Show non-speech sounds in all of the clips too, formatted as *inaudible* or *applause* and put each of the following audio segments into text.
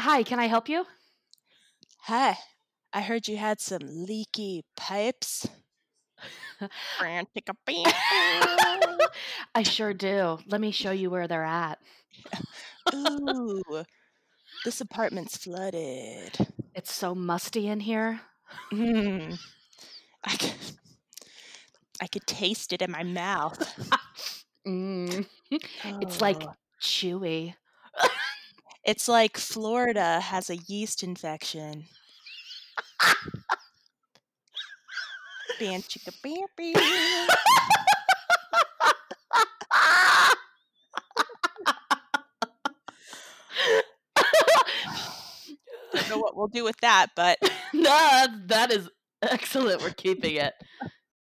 Hi, can I help you? Hi, I heard you had some leaky pipes. *laughs* I sure do. Let me show you where they're at. Ooh, this apartment's flooded. It's so musty in here. Mm. I could, I could taste it in my mouth. *laughs* Mm. It's like Oh. Chewy. It's like Florida has a yeast infection. Ban chicka bam bam. Don't know what we'll do with that, but *laughs* no, that is excellent. We're keeping it.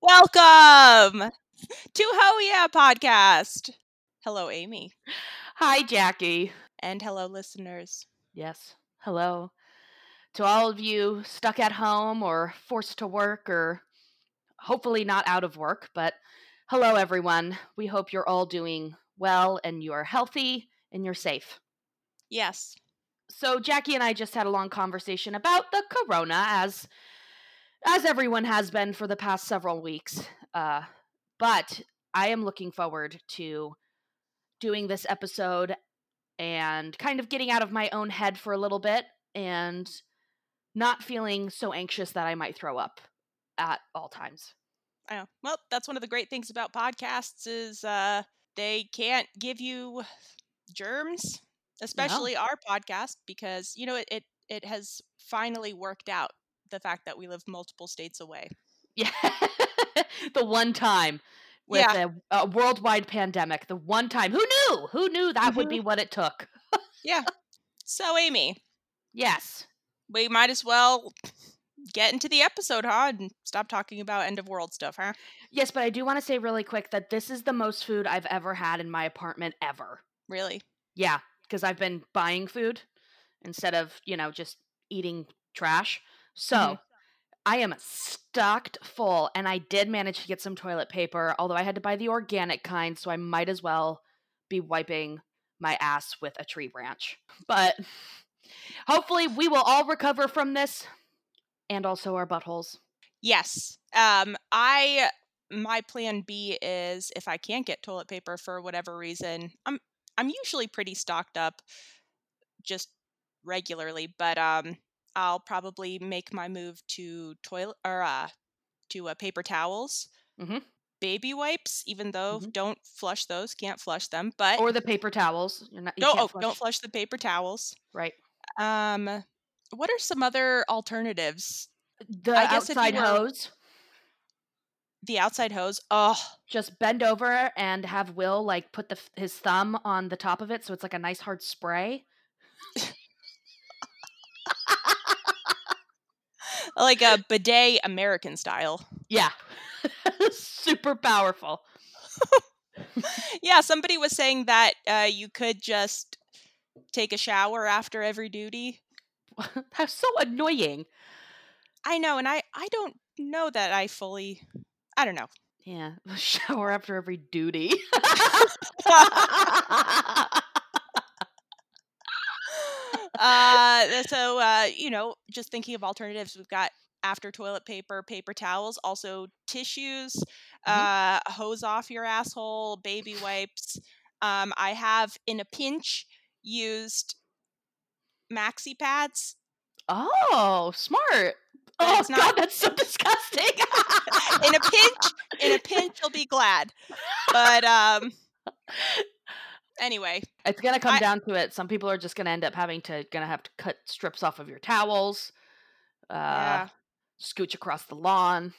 Welcome to Ho Yeah Podcast. Hello, Amy. Hi, Jackie. And hello, listeners. Yes. Hello. To all of you stuck at home or forced to work or hopefully not out of work, but hello, everyone. We hope you're all doing well and you are healthy and you're safe. Yes. So Jackie and I just had a long conversation about the corona as as everyone has been for the past several weeks. Uh, but I am looking forward to doing this episode and kind of getting out of my own head for a little bit and not feeling so anxious that I might throw up at all times. I know. Well, that's one of the great things about podcasts is uh, they can't give you germs, especially our podcast, because you know it, it it has finally worked out the fact that we live multiple states away. Yeah. *laughs* the one time with Yeah. a, a worldwide pandemic, the one time. Who knew? Who knew that would Mhm. be what it took? Yeah. So, Amy, Yes. we might as well get into the episode, huh? And stop talking about end of world stuff, huh? Yes, but I do want to say really quick that this is the most food I've ever had in my apartment ever. Really? Yeah, because I've been buying food instead of, you know, just eating trash. So Mhm. I am stocked full, and I did manage to get some toilet paper, although I had to buy the organic kind, so I might as well be wiping my ass with a tree branch. But hopefully, we will all recover from this and also our buttholes. Yes. Um, I my plan B is if I can't get toilet paper for whatever reason, I'm I'm usually pretty stocked up just regularly, but um I'll probably make my move to toilet or uh to uh, paper towels. Mhm. Baby wipes, even though Mhm. don't flush those, can't flush them, but Or the paper towels. You're not, you don't can't oh, don't flush the paper towels. Right. Um what are some other alternatives? The I guess outside hose. The outside hose. Oh, just bend over and have Will like put the his thumb on the top of it so it's like a nice hard spray. *laughs* like a bidet American style. Yeah. *laughs* Super powerful. *laughs* Yeah, somebody was saying that uh, you could just take a shower after every duty. *laughs* That's so annoying. I know, and I I don't know that I fully. I don't know. Yeah, shower after every duty. Uh, so uh, you know, just thinking of alternatives, we've got after toilet paper, paper towels, also tissues, uh, hose off your asshole, baby wipes. Um, I have in a pinch used maxi pads. oh, smart. Oh it's god, that's so disgusting. *laughs* in a pinch, in a pinch, you'll be glad. But um, *laughs* anyway, It's gonna come I- down to it. Some people are just gonna end up having to gonna have to cut strips off of your towels. Uh, yeah, scooch across the lawn.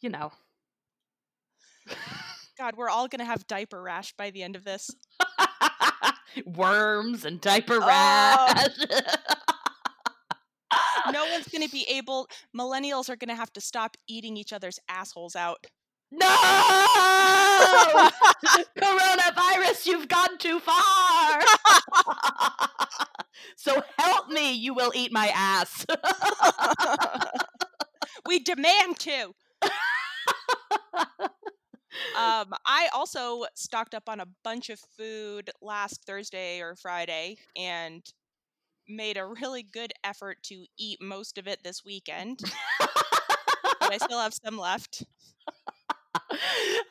You know. *laughs* God, we're all gonna have diaper rash by the end of this. Worms and diaper Oh. rash. No one's gonna *laughs* be able. Millennials are gonna have to stop eating each other's assholes out. No! Coronavirus, you've gone too far. *laughs* so help me, you will eat my ass. *laughs* we demand to. Um, I also stocked up on a bunch of food last Thursday or Friday and made a really good effort to eat most of it this weekend. but I still have some left.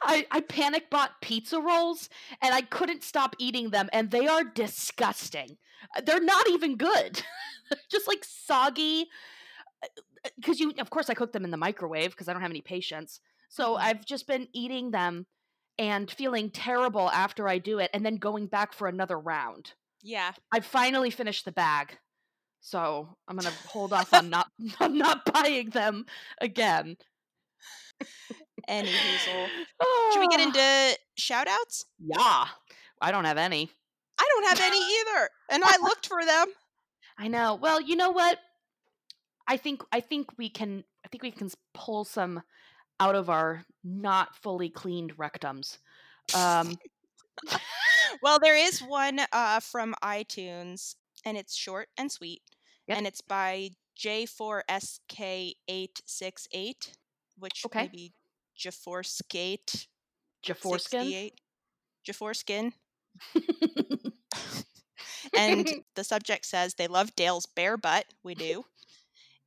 I, I panic bought pizza rolls and I couldn't stop eating them, and they are disgusting. Uh, They're not even good. *laughs* Just like soggy. Because you, of course, I cook them in the microwave because I don't have any patience. So Mhm. I've just been eating them and feeling terrible after I do it, and then going back for another round. Yeah. I finally finished the bag, so I'm gonna hold off on *laughs* not *laughs* on not buying them again. Any hazel. Should we get Ah. into shout outs? Yeah. I don't have any. I don't have any *laughs* either. And I looked for them. I know. Well, you know what? I think I think we can I think we can pull some out of our not fully cleaned rectums. Um *laughs* Well, there is one uh, from iTunes, and it's short and sweet, Yep. and it's by J4SK868, which Okay. maybe Jaforskate Jaforeskin. 68. Jaforeskin. *laughs* And the subject says they love Dale's bare butt. We do.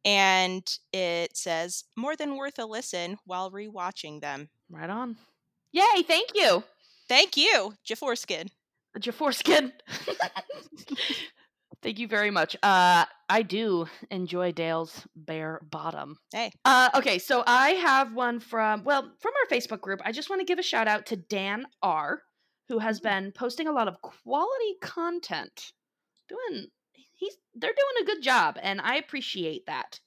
And it says more than worth a listen while rewatching them. right on. Yay, thank you. Thank you, Jaforeskin. Jaforeskin. *laughs* Thank you very much. Uh, I do enjoy Dale's bare bottom. Hey. Uh, okay, so I have one from well from our Facebook group. I just want to give a shout out to Dan R, who has been posting a lot of quality content. Doing he's they're doing a good job, and I appreciate that.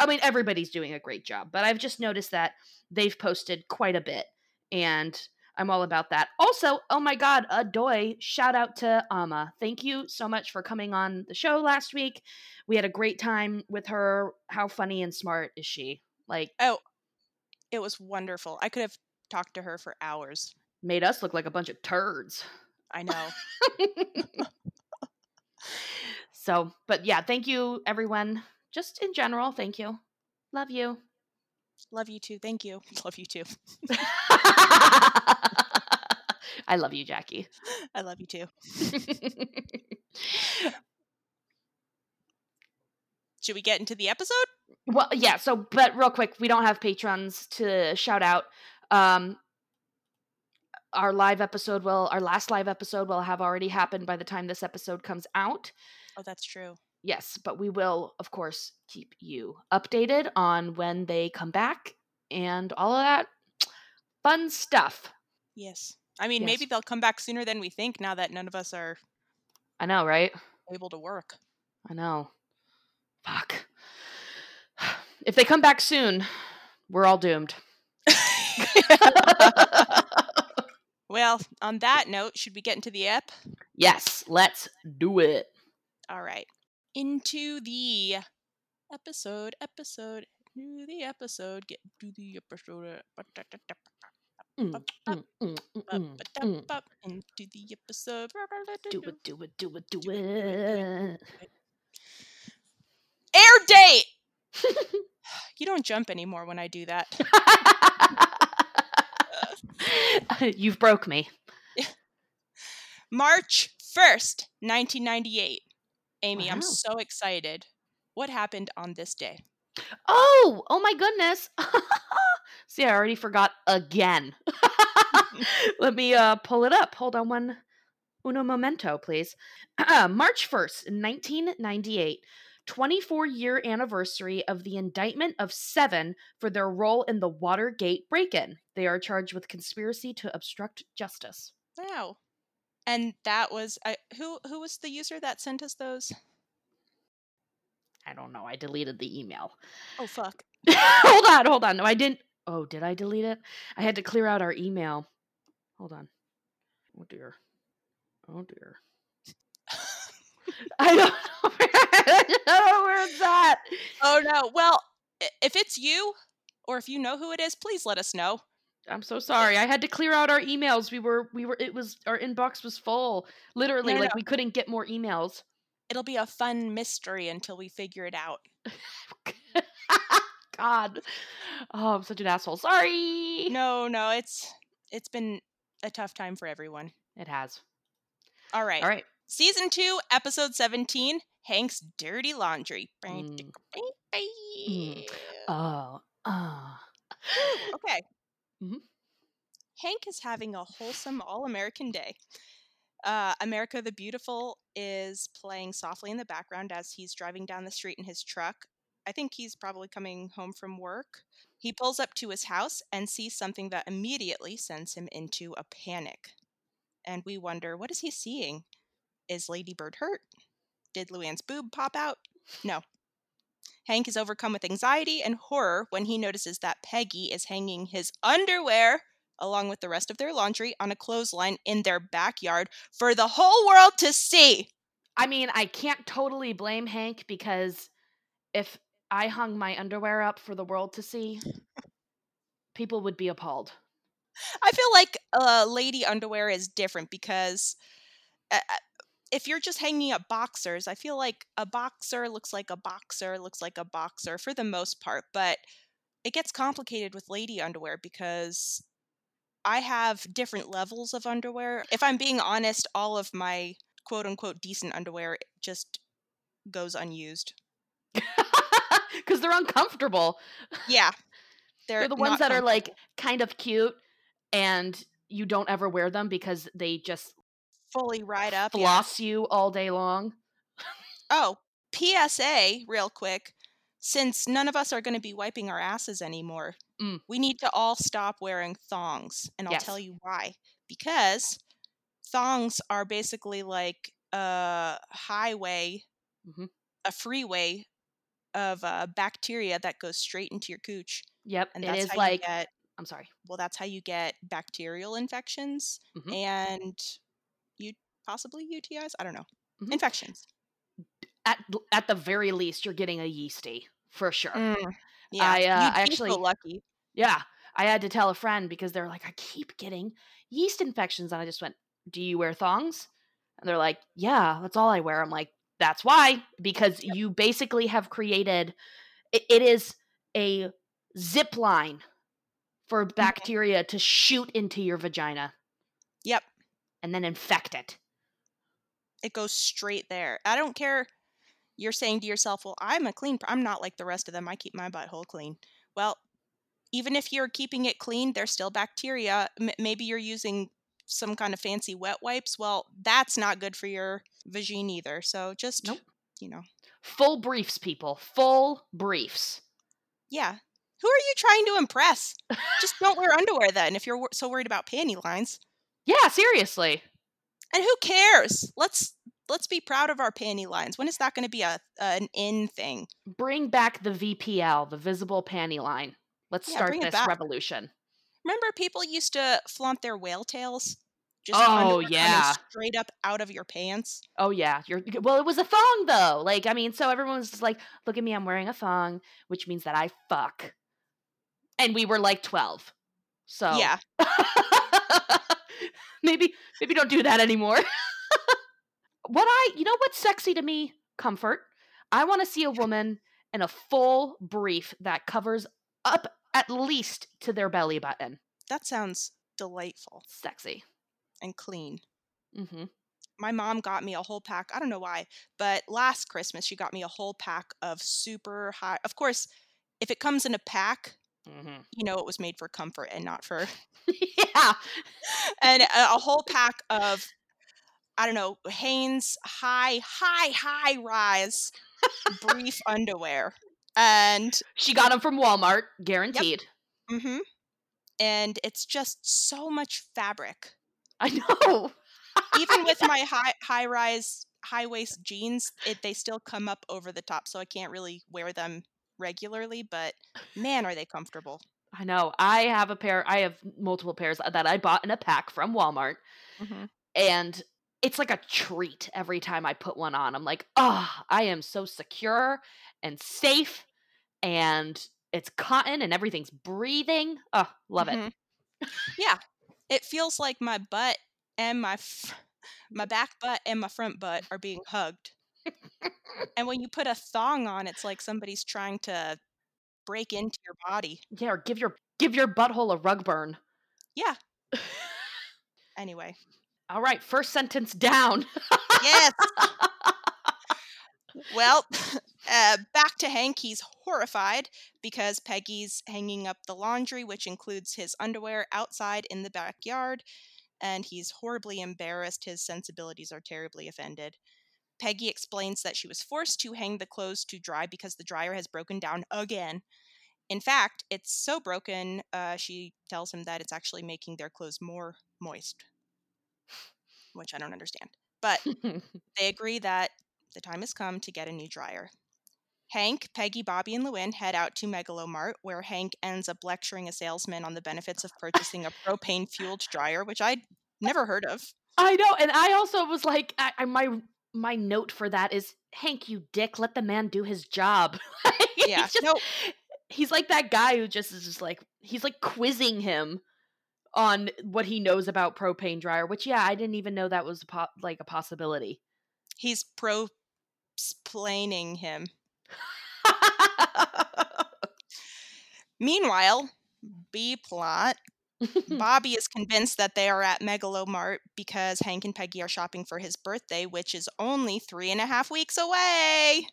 I mean, everybody's doing a great job, but I've just noticed that they've posted quite a bit, and I'm all about that. Also, oh my god, Adoy, shout out to Ama. Thank you so much for coming on the show last week. We had a great time with her. How funny and smart is she? Like, oh, It was wonderful. I could have talked to her for hours. made us look like a bunch of turds. I *laughs* know. so, but yeah, thank you, everyone. Just in general, thank you. Love you. Love you too. Thank you. *laughs* Love you too. *laughs* I love you, Jackie. *laughs* I love you too. Should we get into the episode? well, yeah, so, but real quick, we don't have patrons to shout out. Um, our live episode will, our last live episode will have already happened by the time this episode comes out. Oh, that's true. Yes, but we will, of course, keep you updated on when they come back and all of that fun stuff. Yes. I mean, Yes. maybe they'll come back sooner than we think now that none of us are I know, right? able to work. I know. Fuck. If they come back soon, we're all doomed. *laughs* well, on that note, should we get into the ep? yes, let's do it. All right. Into the episode, episode, into the episode, get to the episode. Mm, mm, mm, mm, mm, into the episode. Do it, do it, do it, do it. Air date! *laughs* *sighs* you don't jump anymore when I do that. *laughs* You've broke me. *laughs* March 1st, 1998. Amy, I'm so excited. What happened on this day? Oh, oh my goodness. *laughs* See, I already forgot again. *laughs* *laughs* Let me uh pull it up. Hold on one uno momento, please. *clears throat* March 1st, 1998. 24 year anniversary of the indictment of seven for their role in the Watergate break in. They are charged with conspiracy to obstruct justice. Wow. And that was I who who was the user that sent us those? I don't know. I deleted the email. Oh fuck. *laughs* hold on, hold on. No, I didn't. Oh, did I delete it? I had to clear out our email. Hold on. Oh dear. Oh dear. I don't *laughs* know. Where, I don't know where it's at. Oh no. Well, if it's you or if you know who it is, please let us know. I'm so sorry. I had to clear out our emails. We were we were it was our inbox was full. Literally, No, like no. we couldn't get more emails. It'll be a fun mystery until we figure it out. *laughs* God. Oh, I'm such an asshole. Sorry. No, no, it's it's been a tough time for everyone. It has. All right. All right. Season 2, episode 17, Hank's dirty laundry. Mm. Mm. Oh. Oh. Okay. Mhm. Hank is having a wholesome all American day. Uh, America the Beautiful is playing softly in the background as he's driving down the street in his truck. I think he's probably coming home from work. He pulls up to his house and sees something that immediately sends him into a panic. And we wonder what is he seeing? Is Lady Bird hurt? Did Luann's boob pop out? No. Hank is overcome with anxiety and horror when he notices that Peggy is hanging his underwear along with the rest of their laundry on a clothesline in their backyard for the whole world to see. I mean, I can't totally blame Hank because if I hung my underwear up for the world to see, people would be appalled. I feel like uh, lady underwear is different because uh, if you're just hanging up boxers, I feel like a boxer looks like a boxer looks like a boxer for the most part, but it gets complicated with lady underwear because I have different levels of underwear. If I'm being honest, all of my quote unquote decent underwear just goes unused. *laughs* Because they're uncomfortable. Yeah. *laughs* They're, They're the ones that are like kind of cute and you don't ever wear them because they just fully right up. yeah. floss you all day long. Oh, PSA, real quick. Since none of us are going to be wiping our asses anymore, Mm. we need to all stop wearing thongs. And I'll Yes. tell you why. Because thongs are basically like a highway, Mhm. a freeway of uh, bacteria that goes straight into your cooch. Yep. And that's is how like, you get, I'm sorry. well, that's how you get bacterial infections Mhm. and possibly UTIs. I don't know. Mhm. Infections. At, at the very least, you're getting a yeasty for sure. Mm, Yeah, I, uh, I actually- so lucky. Yeah. I had to tell a friend because they're like, I keep getting yeast infections. And I just went, Do you wear thongs? And they're like, Yeah, that's all I wear. I'm like, That's why. Because you basically have created it, it is a zip line for bacteria to shoot into your vagina Yep. and then infect it. It goes straight there. I don't care. You're saying to yourself, "Well, I'm a clean. I'm not like the rest of them. I keep my butthole clean." Well, even if you're keeping it clean, there's still bacteria. M- maybe you're using some kind of fancy wet wipes. Well, that's not good for your vagine either. So just, Nope. you know, Full briefs, people. Full briefs. yeah. Who are you trying to impress? just don't wear *laughs* underwear then if you're so worried about panty lines. Yeah, seriously. And who cares? Let's let's be proud of our panty lines. When is that going to be a an in thing? Bring back the VPL, the visible panty line. Let's Yeah, start this revolution. Remember, people used to flaunt their whale tails. Oh, yeah. straight up out of your pants. Oh yeah, you're well. It was a thong though. Like I mean, so everyone was just like, "Look at me, I'm wearing a thong," which means that I fuck. And we were like twelve, so Yeah, *laughs* *laughs* maybe maybe don't do that anymore. *laughs* what I, you know, what's sexy to me? Comfort. I want to see a woman in a full brief that covers up at least to their belly button. that sounds delightful Sexy. and clean. Mm-hmm. My mom got me a whole pack. I don't know why, but last Christmas she got me a whole pack of super high. Of course, if it comes in a pack, Mm-hmm. you know it was made for comfort and not for. *laughs* *laughs* yeah. and a, a whole pack of, I don't know, Hanes high, high, high rise brief *laughs* underwear. And She got them from Walmart, guaranteed. Mm-hmm. And it's just so much fabric. I know. Even with my high high rise high waist jeans, it they still come up over the top, so I can't really wear them regularly. But man, are they comfortable? I know. I have a pair. I have multiple pairs that I bought in a pack from Walmart, Mhm. and it's like a treat every time I put one on. I'm like, oh, I am so secure and safe, and it's cotton and everything's breathing. Oh, love it. Mhm. Yeah. It feels like my butt and my f- my back butt and my front butt are being hugged. And when you put a thong on, it's like somebody's trying to break into your body. Yeah, or give your give your butthole a rug burn. Yeah. *laughs* Anyway. All right, first sentence down. Yes. *laughs* well, *laughs* uh, back to Hank. He's horrified because Peggy's hanging up the laundry, which includes his underwear, outside in the backyard, and he's horribly embarrassed. His sensibilities are terribly offended. Peggy explains that she was forced to hang the clothes to dry because the dryer has broken down again. In fact, it's so broken, uh, she tells him that it's actually making their clothes more moist, which I don't understand. But *laughs* they agree that the time has come to get a new dryer. Hank, Peggy, Bobby, and Luann head out to Megalomart, where Hank ends up lecturing a salesman on the benefits of purchasing a propane fueled dryer, which I'd never heard of. I know, and I also was like, I, I, my my note for that is, Hank, you dick, let the man do his job. *laughs* Yeah, he's, just, no, he's like that guy who just is just like he's like quizzing him on what he knows about propane dryer. Which, yeah, I didn't even know that was po- like a possibility. he's pro splaining him. *laughs* Meanwhile, B plot. *laughs* Bobby is convinced that they are at Megalomart because Hank and Peggy are shopping for his birthday, which is only three and a half weeks away.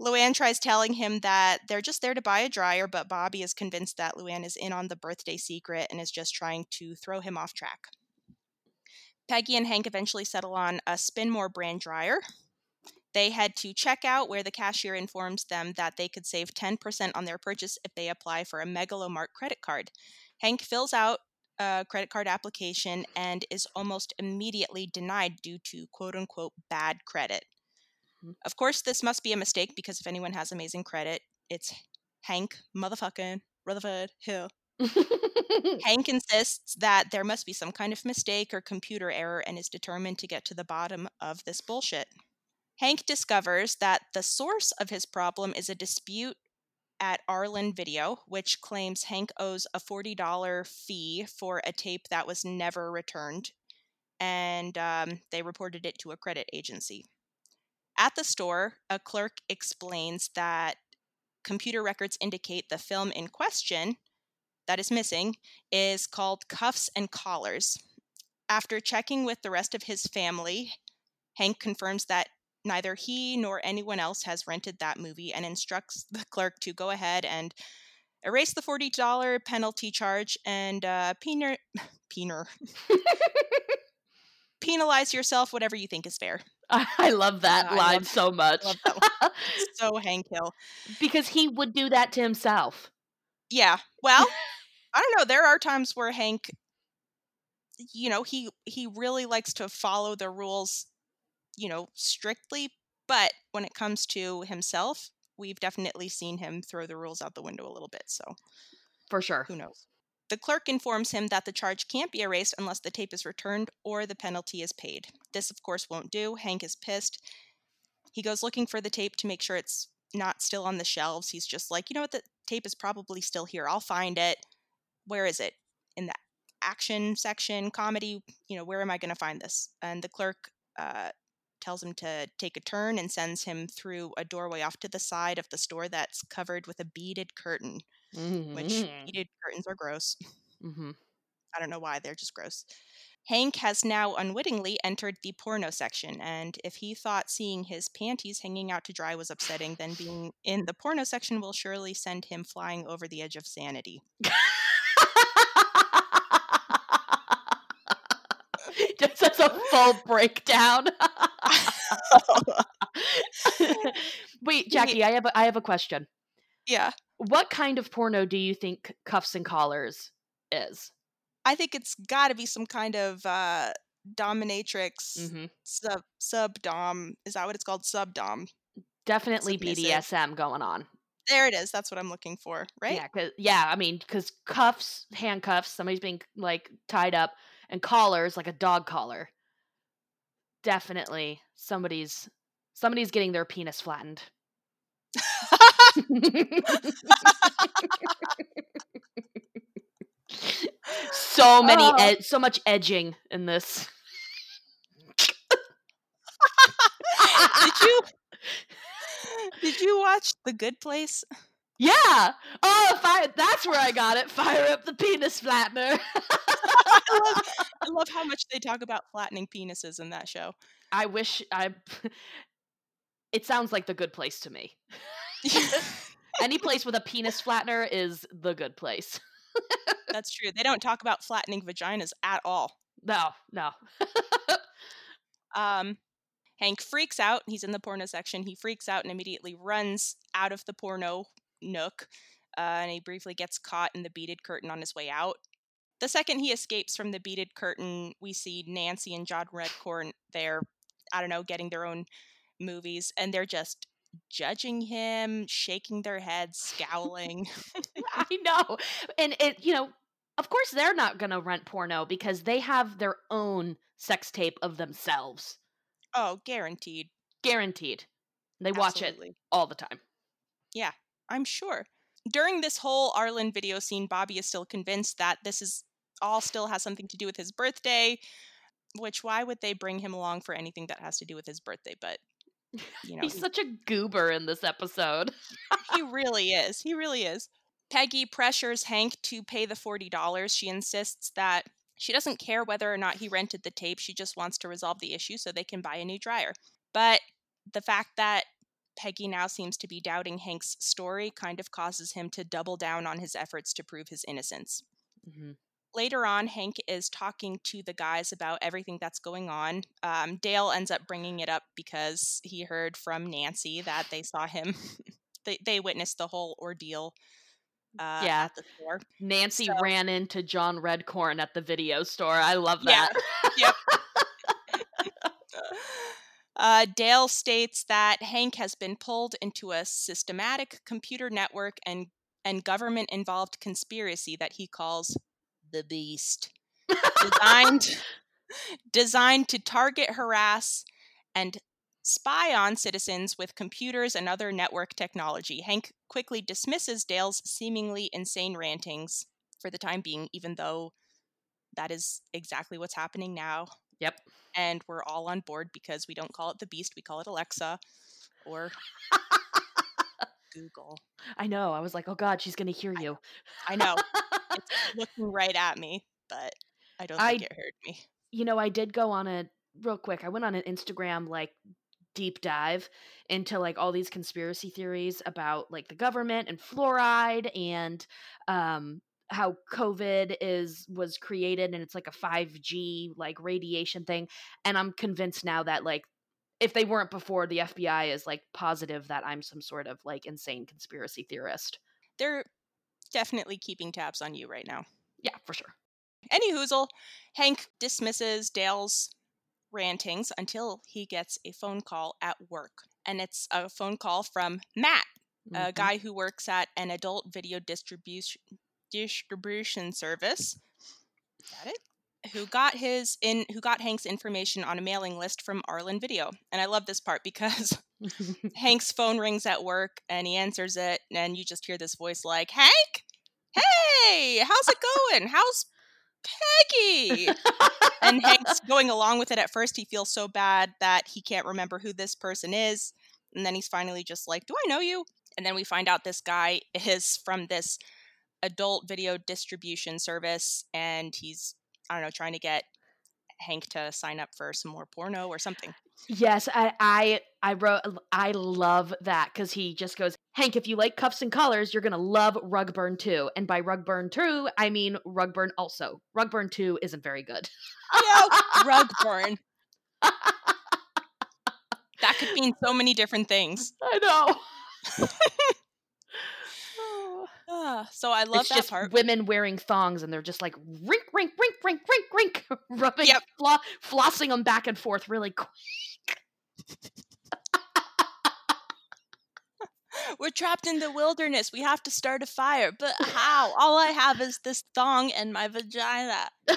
Luann tries telling him that they're just there to buy a dryer, but Bobby is convinced that Luann is in on the birthday secret and is just trying to throw him off track. Peggy and Hank eventually settle on a Spinmore brand dryer. They head to checkout, where the cashier informs them that they could save 10% on their purchase if they apply for a Megalomart credit card. Hank fills out a credit card application and is almost immediately denied due to quote unquote bad credit. Mhm. Of course, this must be a mistake because if anyone has amazing credit, it's Hank motherfucking Rutherford Hill. *laughs* Hank insists that there must be some kind of mistake or computer error and is determined to get to the bottom of this bullshit. Hank discovers that the source of his problem is a dispute at Arlen Video, which claims Hank owes a $40 fee for a tape that was never returned, and um, they reported it to a credit agency. At the store, a clerk explains that computer records indicate the film in question that is missing is called Cuffs and Collars. After checking with the rest of his family, Hank confirms that neither he nor anyone else has rented that movie and instructs the clerk to go ahead and erase the $40 penalty charge and uh, pener, *laughs* pener, *laughs* penalize yourself whatever you think is fair. *laughs* I love that I line love- so much love that one. So Hank Hill. because he would do that to himself. Yeah. Well, I don't know. There are times where Hank, you know, he he really likes to follow the rules, you know, strictly. But when it comes to himself, we've definitely seen him throw the rules out the window a little bit. So For sure. who knows? The clerk informs him that the charge can't be erased unless the tape is returned or the penalty is paid. This, of course, won't do. Hank is pissed. He goes looking for the tape to make sure it's not still on the shelves. He's just like, you know what, the tape is probably still here. I'll find it. Where is it? In the action section, comedy, you know, where am I going to find this? And the clerk uh, tells him to take a turn and sends him through a doorway off to the side of the store that's covered with a beaded curtain which Mhm. beaded curtains are gross. Mhm. I don't know why, they're just gross. Hank has now unwittingly entered the porno section, and if he thought seeing his panties hanging out to dry was upsetting, then being in the porno section will surely send him flying over the edge of sanity. *laughs* Just as a full breakdown. *laughs* Wait, Jackie, I have a, I have a question. yeah, What kind of porno do you think Cuffs and Collars is? I think it's got to be some kind of uh, dominatrix Mm-hmm. sub sub dom. Is that what it's called? Sub dom. Definitely. BDSM going on. There it is. That's what I'm looking for, right? Yeah, yeah. I mean, because cuffs, handcuffs, somebody's being like tied up, and collars, like a dog collar. Definitely, somebody's somebody's getting their penis flattened. so many, Oh. ed- so much edging in this. did you did you watch The Good Place? Yeah. Oh, fire! That's where I got it. Fire up the penis flattener. *laughs* I love, I love how much they talk about flattening penises in that show. I wish I. *laughs* It sounds like the good place to me. *laughs* Any place with a penis flattener is the good place. That's true. They don't talk about flattening vaginas at all. No, no. Um, Hank freaks out. He's in the porno section. He freaks out and immediately runs out of the porno nook. Uh, and he briefly gets caught in the beaded curtain on his way out. The second he escapes from the beaded curtain, we see Nancy and John Redcorn there, I don't know, getting their own movies, and they're just judging him, shaking their heads, scowling. *laughs* I know. And it, you know, of course they're not going to rent porno because they have their own sex tape of themselves. oh, guaranteed. Guaranteed. They watch it all the time. I'm sure. During this whole Arlen video scene, Bobby is still convinced that this is all still has something to do with his birthday. Which why would they bring him along for anything that has to do with his birthday? But you know, He's such a goober in this episode. he *laughs* really is. He really is. Peggy pressures Hank to pay the $40. She insists that she doesn't care whether or not he rented the tape. She just wants to resolve the issue so they can buy a new dryer. But the fact that Peggy now seems to be doubting Hank's story kind of causes him to double down on his efforts to prove his innocence. Mhm. Later on, Hank is talking to the guys about everything that's going on. Um, Dale ends up bringing it up because he heard from Nancy that they saw him, *laughs* they, they witnessed the whole ordeal uh, Yeah. at the store. Nancy So- ran into John Redcorn at the video store. I love that. Yeah. that. *laughs* Uh, Dale states that Hank has been pulled into a systematic computer network and, and government involved conspiracy that he calls the Beast. Designed, *laughs* designed to target, harass, and spy on citizens with computers and other network technology. Hank quickly dismisses Dale's seemingly insane rantings for the time being, even though that is exactly what's happening now yep. and we're all on board because we don't call it the beast we call it alexa or google I know. I was like, oh God, she's going to hear you. i know *laughs* it's looking right at me but i don't I- think it heard me you know, I did go on a real quick. I went on an Instagram like deep dive into like all these conspiracy theories about like the government and fluoride and um how covid is was created and it's like a 5G like radiation thing and I'm convinced now that like if they weren't before the FBI is like positive that I'm some sort of like insane conspiracy theorist. they're definitely keeping tabs on you right now Yeah, for sure. any hoozle hank dismisses dale's rantings until he gets a phone call at work and it's a phone call from matt a Mhm. guy who works at an adult video distribution distribution service. Got it? Who got his in who got Hank's information on a mailing list from Arlen Video. And I love this part because *laughs* Hank's phone rings at work and he answers it and you just hear this voice like, "Hank? Hey, how's it going? How's Peggy?" and Hank's *laughs* going along with it at first. He feels so bad that he can't remember who this person is. And then he's finally just like, Do I know you? And then we find out this guy is from this adult video distribution service and he's, I don't know, trying to get Hank to sign up for some more porno or something. Yes, I I I wrote I love that because he just goes, Hank, if you like cuffs and collars, you're gonna love Rugburn 2. And by Rugburn 2, I mean Rugburn also. Rugburn 2 isn't very good. Yo, rug burn. *laughs* That could mean so many different things. I know. *laughs* Ah, so I love it's that just part. women wearing thongs and they're just like rink, rink, rink, rink, rink, rink, *laughs* rubbing, Yep. flo- flossing them back and forth really quick. *laughs* We're trapped in the wilderness. We have to start a fire. But *laughs* how? All I have is this thong and my vagina. *sighs*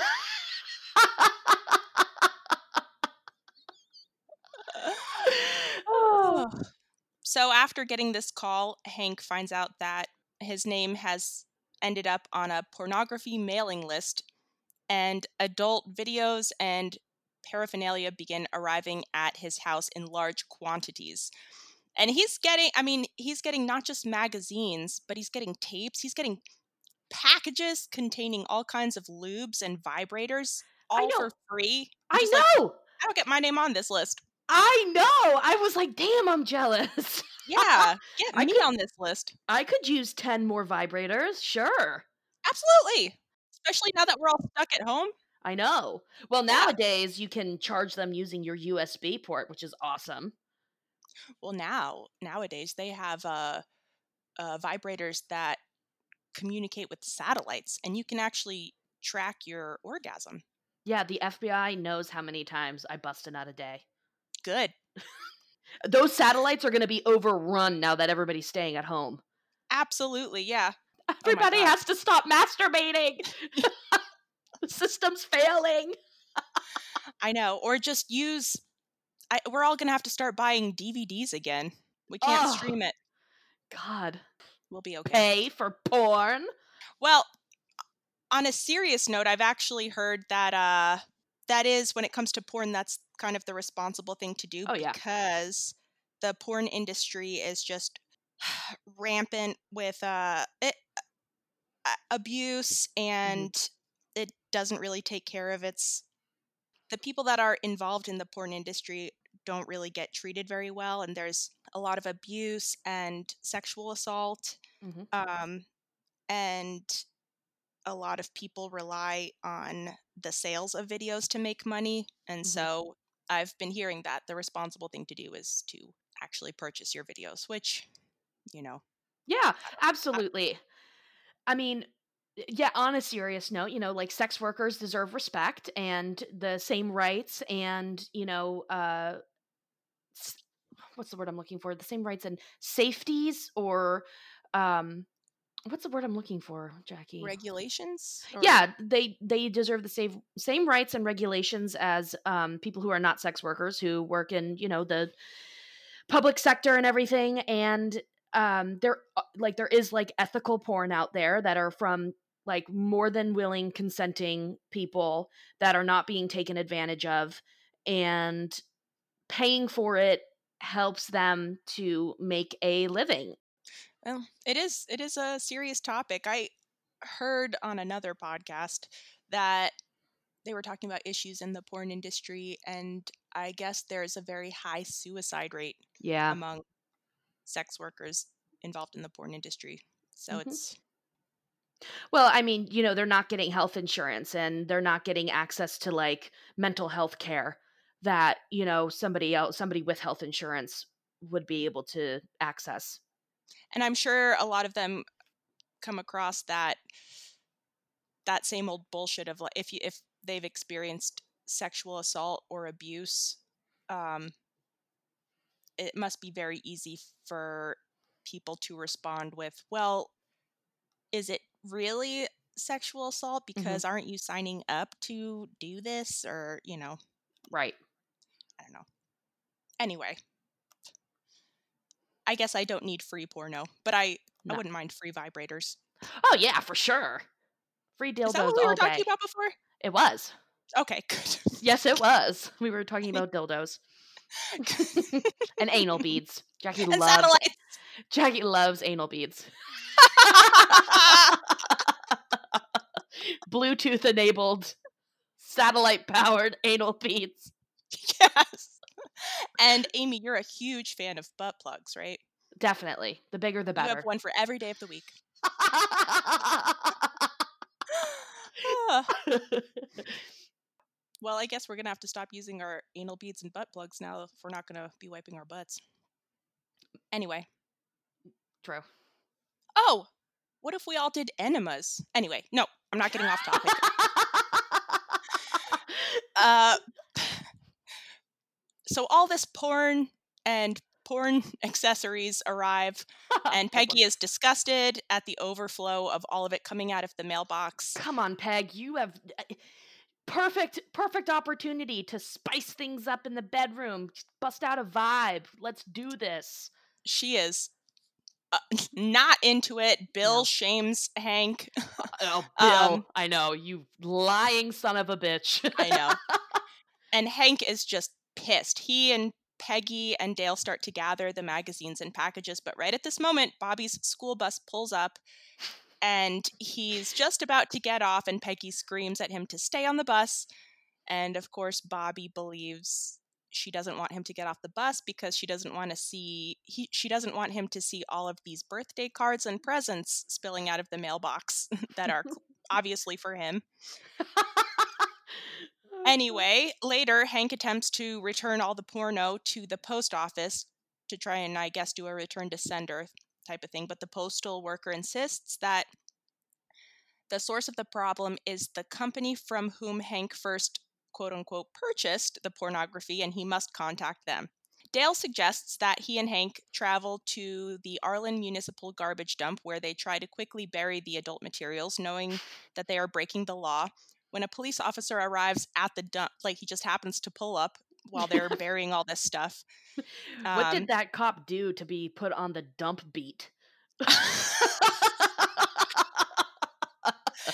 oh. So after getting this call, Hank finds out that his name has ended up on a pornography mailing list and adult videos and paraphernalia begin arriving at his house in large quantities. And he's getting, I mean, he's getting not just magazines, but he's getting tapes. He's getting packages containing all kinds of lubes and vibrators, all for free. I Just know. like, I don't get my name on this list. I know. I was like, damn, I'm jealous. *laughs* Yeah, *laughs* get I me could- on this list. I could use 10 more vibrators. Sure. Absolutely. Especially now that we're all stuck at home. I know. Well, Yeah. nowadays you can charge them using your USB port, which is awesome. Well, now nowadays they have uh, uh, vibrators that communicate with satellites, and you can actually track your orgasm. Yeah, the FBI knows how many times I bust a nut a day. Good. *laughs* Those satellites are going to be overrun now that everybody's staying at home. Absolutely. Yeah. Everybody God. has to stop masturbating. *laughs* the system's failing. *laughs* I know. Or just use. I, we're all gonna have to start buying DVDs again. We can't Ugh. stream it. God. We'll be okay. Pay for porn? Well, on a serious note, I've actually heard that uh that is when it comes to porn, that's kind of the responsible thing to do Oh, yeah. because the porn industry is just *sighs* rampant with uh it, uh, abuse and it doesn't really take care of its the people that are involved in the porn industry don't really get treated very well and there's a lot of abuse and sexual assault Mhm. um, and a lot of people rely on the sales of videos to make money and Mhm. so i've been hearing that the responsible thing to do is to actually purchase your videos which you know Yeah, absolutely. I mean, yeah, on a serious note, you know, like sex workers deserve respect and the same rights and, you know, uh what's the word I'm looking for? The same rights and safeties or um what's the word I'm looking for, Jackie? regulations or- yeah, they they deserve the same same rights and regulations as um, people who are not sex workers who work in you know the public sector and everything. And um, there uh, like there is like ethical porn out there that are from like more than willing consenting people that are not being taken advantage of and paying for it helps them to make a living Well, it is it is a serious topic. I heard on another podcast that they were talking about issues in the porn industry and I guess there's a very high suicide rate yeah among sex workers involved in the porn industry. So Mhm. it's Well, I mean, you know, they're not getting health insurance and they're not getting access to like mental health care that, you know, somebody else, somebody with health insurance would be able to access. And I'm sure a lot of them come across that that same old bullshit of like if you if they've experienced sexual assault or abuse um it must be very easy for people to respond with well is it really sexual assault because aren't you signing up to do this? or you know Right. i don't know. Anyway i guess i don't need free porno but i i wouldn't mind free vibrators Oh, yeah, for sure. Free dildos Is that what we were talking day. about before? It was. Okay, good. Yes, it was. We were talking *laughs* about dildos *laughs* and anal beads. Jackie and loves satellites. Jackie loves anal beads. *laughs* Bluetooth enabled satellite powered anal beads. yes. And Amy, you're a huge fan of butt plugs, right? Definitely. The bigger the better. You have one for every day of the week. *laughs* *sighs* Well, I guess we're gonna have to stop using our anal beads and butt plugs now if we're not gonna be wiping our butts. Anyway. True. Oh, what if we all did enemas? Anyway, no, I'm not getting off topic. *laughs* uh, so all this porn and porn *laughs* accessories arrive, *laughs* and Peggy is disgusted at the overflow of all of it coming out of the mailbox. Come on, Peg, you have uh, perfect perfect opportunity to spice things up in the bedroom. Bust out a vibe. Let's do this. She is uh, *laughs* not into it. Bill No. shames Hank. Oh, Bill, Um, I know you lying son of a bitch. I know. and Hank is just pissed. He and Peggy and Dale start to gather the magazines and packages, but right at this moment, Bobby's school bus pulls up and he's just about to get off, and Peggy screams at him to stay on the bus. And of course, Bobby believes she doesn't want him to get off the bus because she doesn't want to see he she doesn't want him to see all of these birthday cards and presents spilling out of the mailbox *laughs* that are obviously for him. *laughs* *laughs* Anyway, later, Hank attempts to return all the porno to the post office to try and, I guess, do a return to sender type of thing. But the postal worker insists that the source of the problem is the company from whom Hank first, quote unquote, purchased the pornography, and he must contact them. Dale suggests that he and Hank travel to the Arlen Municipal Garbage Dump where they try to quickly bury the adult materials, knowing that they are breaking the law. When a police officer arrives at the dump, like he just happens to pull up while they're *laughs* burying all this stuff. what Um, did that cop do to be put on the dump beat? *laughs*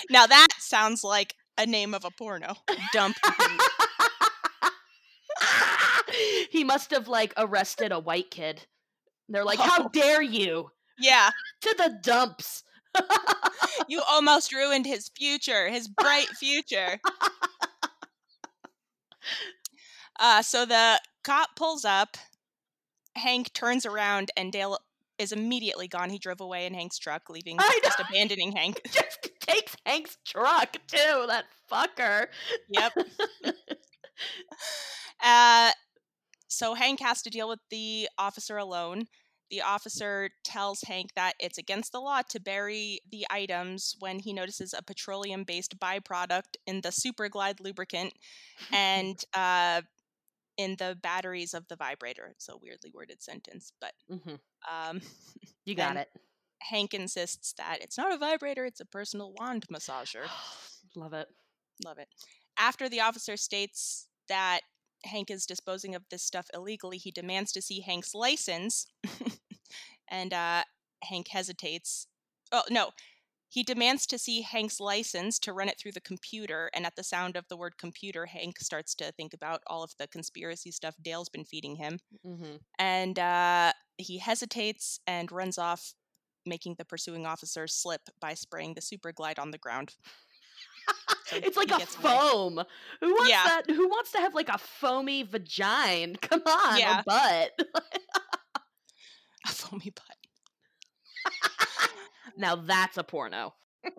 Now that sounds like a name of a porno. Dump. beat. *laughs* he must have like arrested a white kid. They're like, "How Oh. dare you yeah, to the dumps?" You almost ruined his future, his bright future. Uh, so the cop pulls up. Hank turns around, and Dale is immediately gone. He drove away in Hank's truck, leaving just abandoning Hank. *laughs* Just takes Hank's truck too. That fucker. Yep. *laughs* Uh, so Hank has to deal with the officer alone. The officer tells Hank that it's against the law to bury the items when he notices a petroleum based byproduct in the Superglide lubricant and *laughs* uh, in the batteries of the vibrator. It's a weirdly worded sentence, but Mhm. um, You got it. Hank insists that it's not a vibrator, it's a personal wand massager. *gasps* Love it. Love it. After the officer states that Hank is disposing of this stuff illegally, he demands to see Hank's license. *laughs* and uh, Hank hesitates. Oh, no. He demands to see Hank's license to run it through the computer. And at the sound of the word computer, Hank starts to think about all of the conspiracy stuff Dale's been feeding him. Mm-hmm. And uh, he hesitates and runs off, making the pursuing officer slip by spraying the super glide on the ground. So It's like a gets away. foam. Who wants Yeah. that? Who wants to have like a foamy vagina? *laughs* Come on, Yeah. a butt. A foamy butt. *laughs* now that's a porno. *laughs*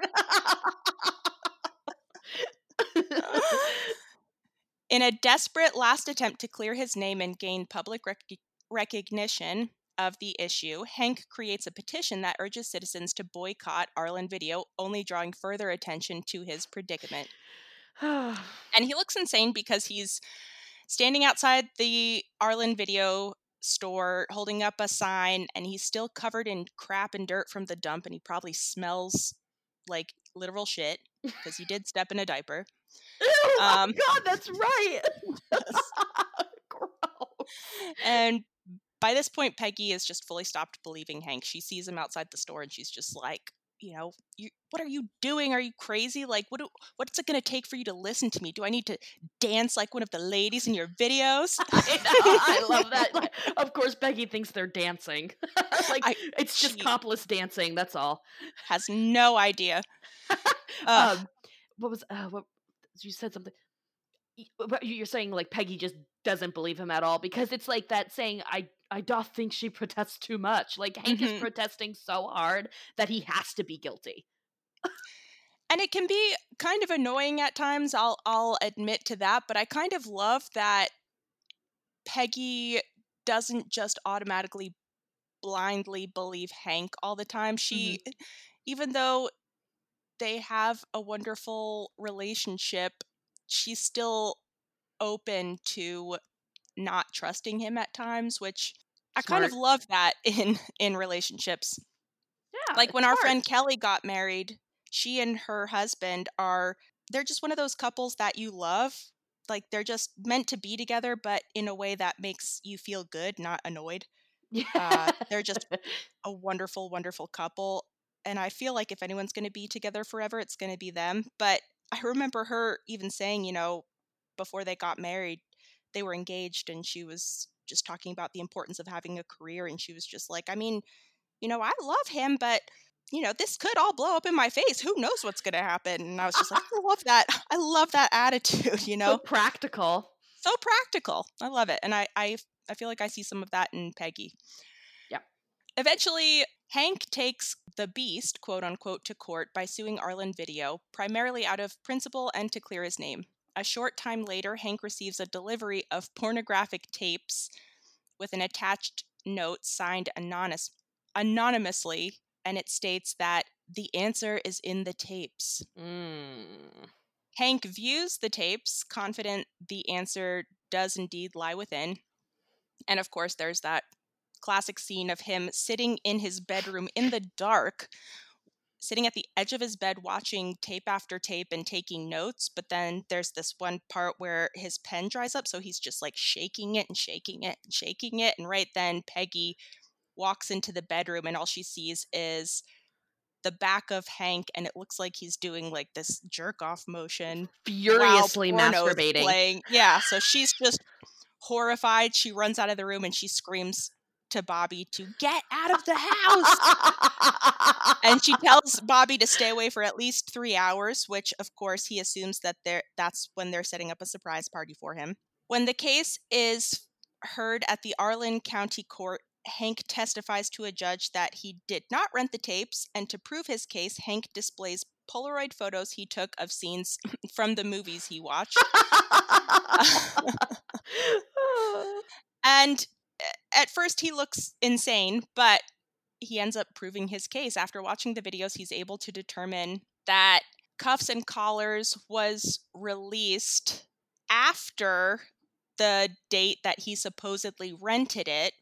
In a desperate last attempt to clear his name and gain public rec- recognition of the issue, Hank creates a petition that urges citizens to boycott Arlen Video, only drawing further attention to his predicament. *sighs* And he looks insane because he's standing outside the Arlen Video store holding up a sign and he's still covered in crap and dirt from the dump and he probably smells like literal shit because he did step in a diaper. *laughs* Oh Um, God, that's right. *laughs* *laughs* Gross. And by this point, Peggy has just fully stopped believing Hank. She sees him outside the store and she's just like, you know, you, what are you doing? Are you crazy? Like, what do, what's it going to take for you to listen to me? Do I need to dance like one of the ladies in your videos? *laughs* I know. I love that. *laughs* Like, of course, Peggy thinks they're dancing. *laughs* like I- it's just she- topless dancing. That's all. Has no idea. Ugh. um, what was uh, what you said something? But you're saying like Peggy just doesn't believe him at all because it's like that saying I I doth think she *laughs* protests too much. Like Hank Mhm. is protesting so hard that he has to be guilty. and it can be kind of annoying at times i'll i'll admit to that but i kind of love that peggy doesn't just automatically blindly believe hank all the time she even though they have a wonderful relationship she's still open to not trusting him at times which I kind of love that *laughs* in in relationships. Yeah, like when our friend Kelly got married, she and her husband are they're just one of those couples that you love. Like they're just meant to be together, but in a way that makes you feel good, not annoyed. Yeah. uh, *laughs* they're just- A wonderful, wonderful couple. And I feel like if anyone's going to be together forever, it's going to be them. But I remember her even saying, you know, before they got married, they were engaged and she was just talking about the importance of having a career. And she was just like, I mean, you know, I love him, but you know, this could all blow up in my face. Who knows what's going to happen? And I was just like, I love that. *laughs* I love that attitude, *laughs* you know. so practical. So practical. I love it. And I I I feel like I see some of that in Peggy. Yeah. Eventually, Hank takes the beast, quote unquote, to court by suing Arlen Video, primarily out of principle and to clear his name. A short time later, Hank receives a delivery of pornographic tapes with an attached note signed anonymous, anonymously, and it states that the answer is in the tapes. Mm. Hank views the tapes, confident the answer does indeed lie within. And of course, there's that classic scene of him sitting in his bedroom in the dark, sitting at the edge of his bed watching tape after tape and taking notes. But then there's this one part where his pen dries up, so he's just like shaking it and shaking it and shaking it. And right then, Peggy walks into the bedroom, and all she sees is the back of Hank, and it looks like he's doing like this jerk off motion Furiously masturbating. Playing. Yeah, so she's just horrified. She runs out of the room and she screams to Bobby to get out of the house. and she *laughs* tells Bobby to stay away for at least three hours, which of course he assumes that they're that's when they're setting up a surprise party for him. When the case is heard at the Arlen County Court, Hank testifies to a judge that he did not rent the tapes, and to prove his case, Hank displays Polaroid photos he took of scenes *laughs* from the movies he watched. *laughs* and at first he looks insane, but he ends up proving his case. After watching the videos, he's able to determine that Cuffs and Collars was released after the date that he supposedly rented it.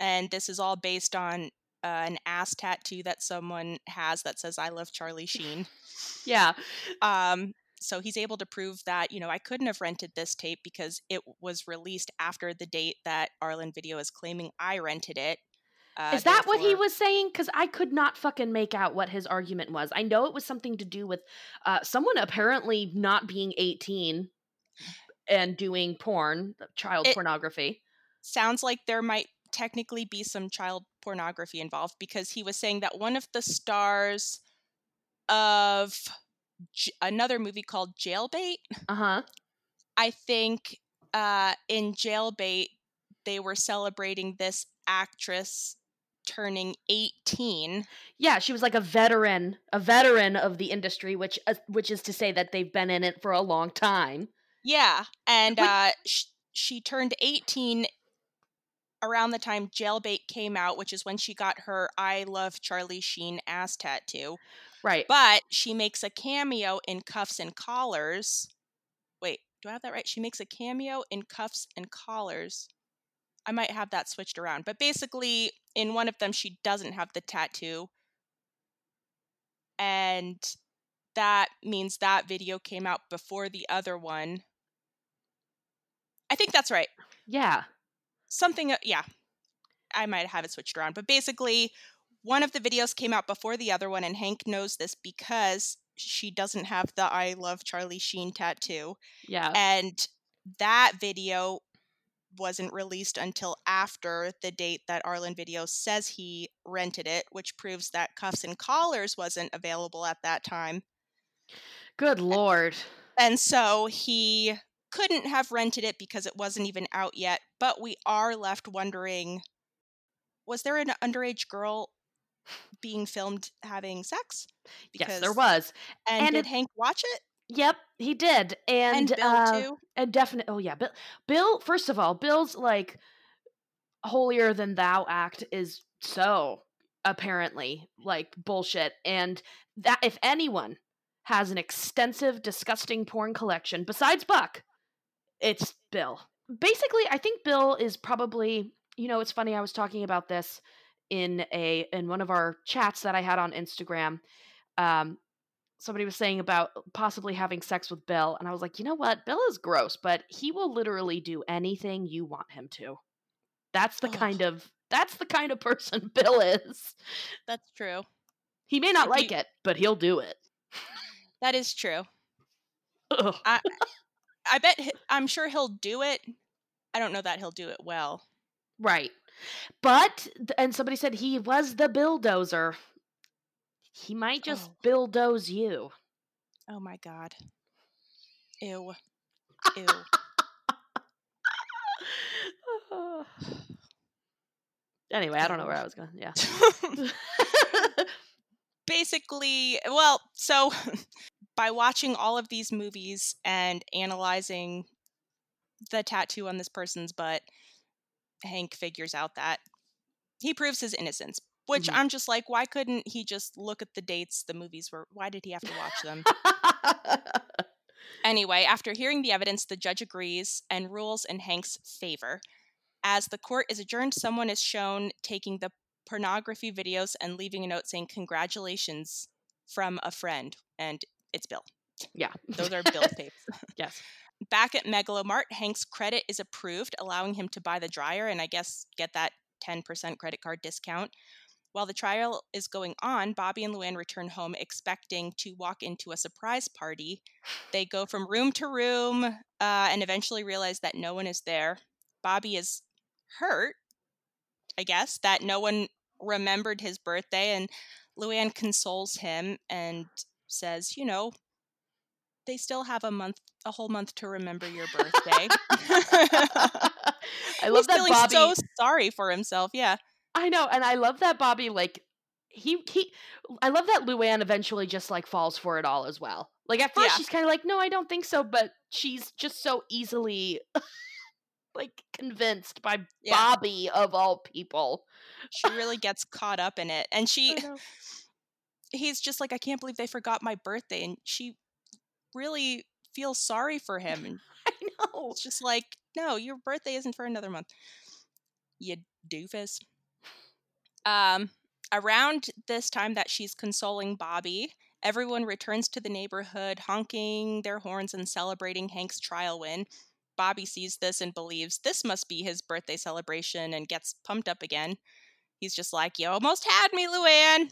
And this is all based on uh, an ass tattoo that someone has that says, I love Charlie Sheen. *laughs* yeah. Um, so he's able to prove that, you know, I couldn't have rented this tape because it was released after the date that Arlen Video is claiming I rented it. Uh, Is that what he was saying? Because I could not fucking make out what his argument was. I know it was something to do with uh, someone apparently not being 18 and doing porn, child It- pornography. sounds like there might technically be some child pornography involved because he was saying that one of the stars of J- another movie called Jailbait, Uh huh. I think uh, in Jailbait, they were celebrating this actress turning 18. Yeah, she was like a veteran, a veteran of the industry, which uh, which is to say that they've been in it for a long time. Yeah, and Wait- uh, sh- she turned 18 around the time Jailbait came out, which is when she got her I Love Charlie Sheen ass tattoo. Right. But she makes a cameo in Cuffs and Collars. Wait, do I have that right? She makes a cameo in Cuffs and Collars. I might have that switched around. But basically, in one of them, she doesn't have the tattoo. And that means that video came out before the other one. I think that's right. yeah. Something, uh, yeah. I might have it switched around. But basically, one of the videos came out before the other one, and Hank knows this because she doesn't have the I Love Charlie Sheen tattoo. Yeah. And that video wasn't released until after the date that Arlen Video says he rented it, which proves that Cuffs and Collars wasn't available at that time. Good lord. And so he couldn't have rented it because it wasn't even out yet. But we are left wondering was there an underage girl being filmed having sex? yes, there was. And, and did it- Hank watch it? Yep, he did. And, And, Bill uh, too? And definitely, oh yeah, Bill. Bill. First of all, Bill's like holier than thou act is so apparently like bullshit, and that if anyone has an extensive, disgusting porn collection besides Buck, it's Bill. Basically, I think Bill is probably you know, it's funny. I was talking about this in a in one of our chats that I had on Instagram. Um, somebody was saying about possibly having sex with Bill, and I was like, you know what? Bill is gross, but he will literally do anything you want him to. That's the kind of that's the kind of person *laughs* Bill is. That's true. He may not If like you- it, but he'll do it. That is true. Ugh. I bet I'm sure he'll do it. I don't know that he'll do it well. Right. But and somebody said he was the bulldozer. He might just Oh. bulldoze you. Oh my god. Ew. Ew. *sighs* anyway, I don't know where I was going. Yeah. *laughs* Basically, well, so *laughs* by watching all of these movies and analyzing the tattoo on this person's butt, Hank figures out that he proves his innocence. Which Mhm. I'm just like, why couldn't he just look at the dates the movies were? Why did he have to watch them? *laughs* Anyway, after hearing the evidence, the judge agrees and rules in Hank's favor. As the court is adjourned, someone is shown taking the pornography videos and leaving a note saying, Congratulations from a friend. And it's Bill. yeah. Those are *laughs* Bill's tapes. yes. Back at Megalomart, Hank's credit is approved, allowing him to buy the dryer and I guess get that 10% credit card discount. While the trial is going on, Bobby and Luann return home expecting to walk into a surprise party. They go from room to room uh, and eventually realize that no one is there. Bobby is hurt, I guess, that no one remembered his birthday, and Luann consoles him and says, You know, they still have a month, a whole month to remember your birthday. *laughs* I *laughs* love He's that feeling Bobby. so sorry for himself. Yeah. I know, and I love that Bobby like he he. I love that Luann eventually just like falls for it all as well. Like at first Yeah. she's kind of like, no, I don't think so, but she's just so easily *laughs* like convinced by Yeah. Bobby of all people. She really gets caught up in it. And she he's just like, I can't believe they forgot my birthday. And she really feel sorry for him. And *laughs* I know. it's just like, no, your birthday isn't for another month. You doofus. Um, around this time that she's consoling Bobby, everyone returns to the neighborhood, honking their horns and celebrating Hank's trial win. Bobby sees this and believes this must be his birthday celebration and gets pumped up again. He's just like, You almost had me, Luann.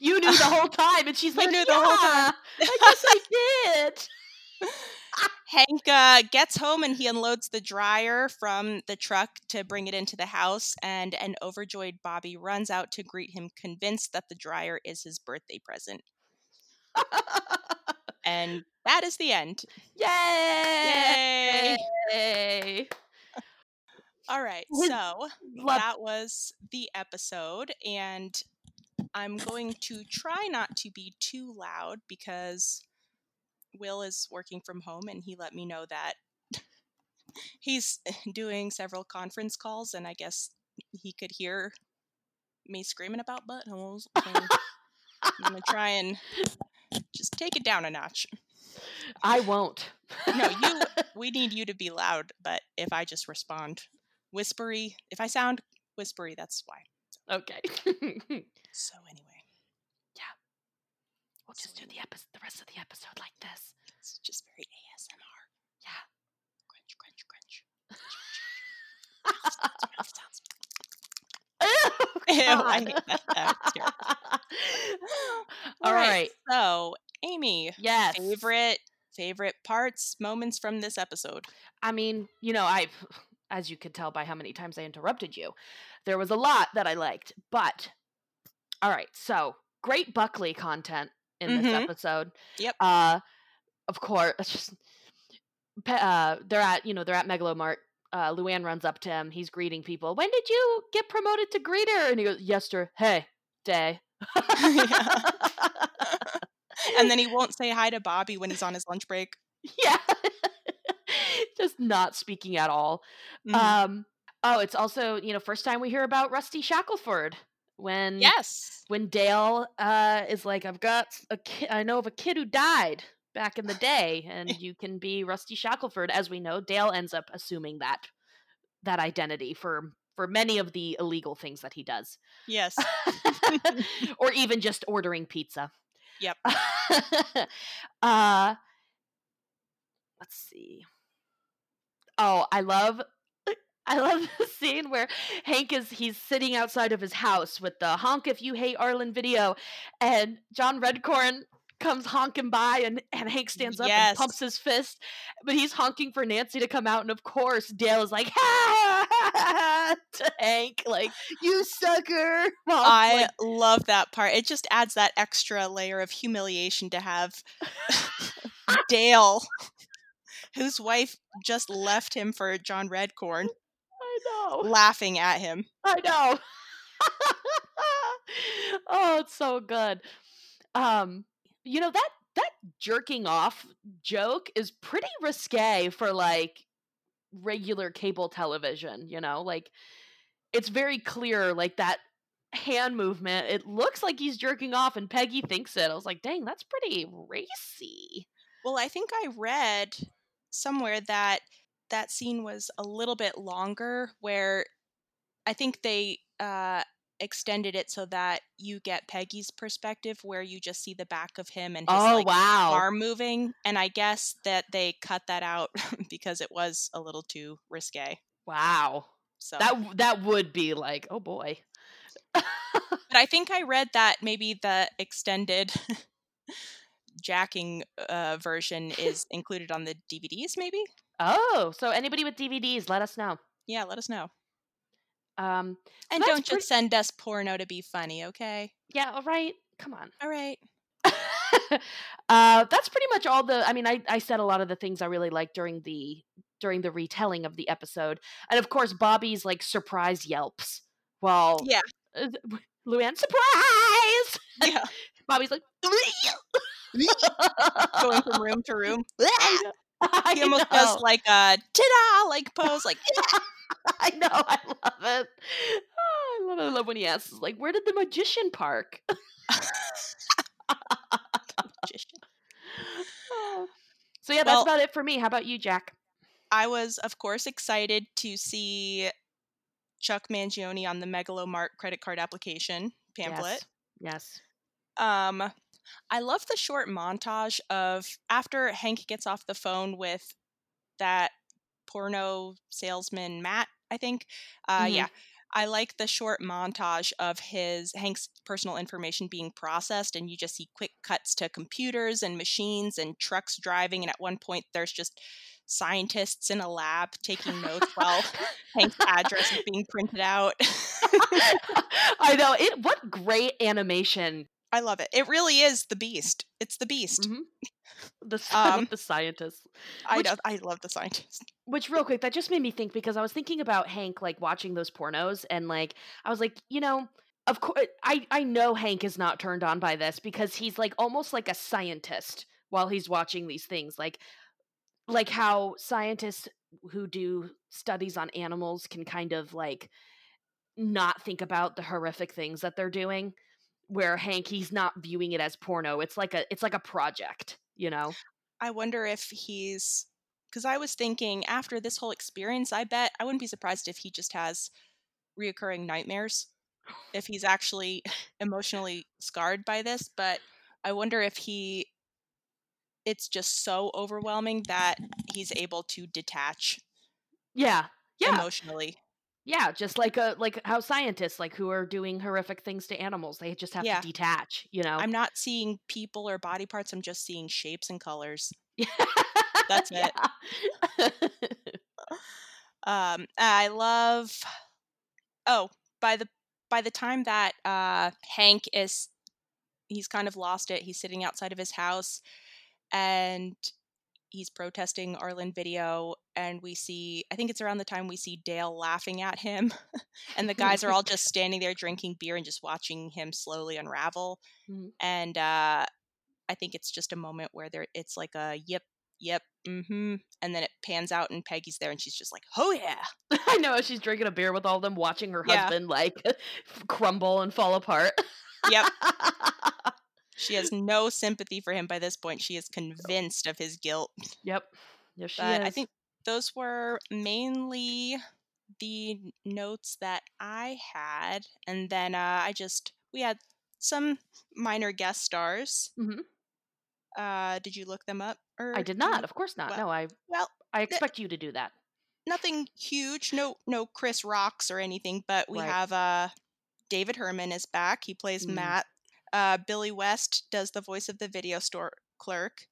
You knew the whole *laughs* time, and she's You like, knew the whole time." I *laughs* guess I did. Hank uh, gets home and he unloads the dryer from the truck to bring it into the house, and an overjoyed Bobby runs out to greet him, convinced that the dryer is his birthday present. And that is the end. Yay! Yay! Yay! All right, so that was the episode, and I'm going to try not to be too loud because Will is working from home and he let me know that *laughs* he's *laughs* doing several conference calls, and I guess he could hear me screaming about buttholes. *laughs* I'm gonna try and just take it down a notch. I won't. No, you. We need you to be loud, but if I just respond whispery, if I sound whispery, that's why. okay. So anyway, yeah, we'll just do the episode, the rest of the episode like this. it's just very ASMR. Yeah. Crunch, crunch, crunch. *laughs* Ew, *laughs* I hate that. *laughs* All right. So, Amy, Yes. favorite favorite parts, moments from this episode. I mean, you know, I, as you could tell by how many times I interrupted you, there was a lot that I liked. But, all right, so great Buckley content in this Mhm. episode. Yep. Uh, of course, *laughs* just, uh, they're at you know they're at Megalomart. Uh, Luann runs up to him. He's greeting people. When did you get promoted to greeter? And he goes, "Yester. Hey, day." *laughs* and then he won't say hi to Bobby when he's on his lunch break. yeah, *laughs* just not speaking at all. Mhm. Um. Oh, it's also you know first time we hear about Rusty Shackleford when yes. when Dale uh is like I've got a kid I know of a kid who died back in the day and *laughs* you can be Rusty Shackleford as we know Dale ends up assuming that that identity for for many of the illegal things that he does. Yes. *laughs* *laughs* or even just ordering pizza. Yep. uh let's see. Oh, I love I love the scene where Hank is he's sitting outside of his house with the honk if you hate Arlen video and John Redcorn comes honking by and, and Hank stands up Yes. and pumps his fist, but he's honking for Nancy to come out, and of course Dale is like ha, to *laughs* Hank, like you sucker. *laughs* While, I like, love that part. It just adds that extra layer of humiliation to have *laughs* Dale, whose wife just left him for John Redcorn, I know. laughing at him. I know. *laughs* oh, it's so good. Um, you know that that jerking off joke is pretty risque for like regular cable television, you know? Like it's very clear like that hand movement. It looks like he's jerking off and Peggy thinks it. I was like, "Dang, that's pretty racy." Well, I think I read somewhere that that scene was a little bit longer, where I think they uh, extended it so that you get Peggy's perspective, where you just see the back of him and his Oh, like, wow. arm moving. And I guess that they cut that out *laughs* because it was a little too risque. Wow. So That that would be like, "Oh boy." But I think I read that maybe the extended *laughs* jacking uh, version is included on the DVDs, maybe? oh, so anybody with DVDs, let us know. Yeah, let us know. Um, And don't pretty- just send us porno to be funny, okay? yeah, all right. Come on. All right. *laughs* uh, that's pretty much all the. I mean, I, I said a lot of the things I really liked during the during the retelling of the episode, and of course, Bobby's like surprise yelps. While Yeah. uh, Luann surprise. Yeah. *laughs* Bobby's like *laughs* *laughs* Going from room to room. *laughs* *laughs* I He almost does like a ta-da like pose, like I know. I love it. Oh, I love it. I love when he asks, like, "Where did the magician park?" Oh. So yeah, that's Well- about it for me. How about you, Jack? I was, of course, excited to see Chuck Mangione on the Megalomart credit card application pamphlet. Yes. Um, I love the short montage of after Hank gets off the phone with that porno salesman Matt. I think. Uh, Mhm. Yeah, I like the short montage of his Hank's personal information being processed, and you just see quick cuts to computers and machines and trucks driving, and at one point there's just scientists in a lab taking notes while *laughs* Hank's address is being printed out. *laughs* I know it. What great animation! I love it. It really is the beast. It's the beast. Mhm. The *laughs* Um, the scientist. I Which- know. I love the scientist. *laughs* Which, real quick, that just made me think because I was thinking about Hank like watching those pornos, and like I was like, you know, of course, I I know Hank is not turned on by this because he's like almost like a scientist while he's watching these things, like like how scientists who do studies on animals can kind of like not think about the horrific things that they're doing where hank he's not viewing it as porno it's like a it's like a project you know I wonder if he's because I was thinking after this whole experience, I bet I wouldn't be surprised if he just has reoccurring nightmares, if he's actually *laughs* emotionally scarred by this. But I wonder if he, it's just so overwhelming that he's able to detach yeah yeah emotionally. Yeah just like a like how scientists like who are doing horrific things to animals they just have Yeah. to detach you know I'm not seeing people or body parts. I'm just seeing shapes and colors. *laughs* that's it. it *laughs* um i love oh by the by the time that uh hank is he's kind of lost it he's sitting outside of his house and he's protesting arlen video and we see i think it's around the time we see dale laughing at him *laughs* and the guys are all just *laughs* standing there drinking beer and just watching him slowly unravel Mhm. and uh i think it's just a moment where there it's like a yep yep mm-hmm and then it pans out and peggy's there and she's just like oh yeah *laughs* i know she's drinking a beer with all of them watching her Yeah. husband like crumble and fall apart yep she has no sympathy for him by this point she is convinced of his guilt yep yes she but is i think those were mainly the notes that I had, and then uh, I just we had some minor guest stars. Mhm. Uh, did you look them up? Or I did do you- not. Of course not. well- no, I Well, I expect you to do that. nothing huge. No, no Chris Rocks or anything. But we Right. have uh, David Herman is back. He plays Mm. Matt. Uh, Billy West does the voice of the video store clerk,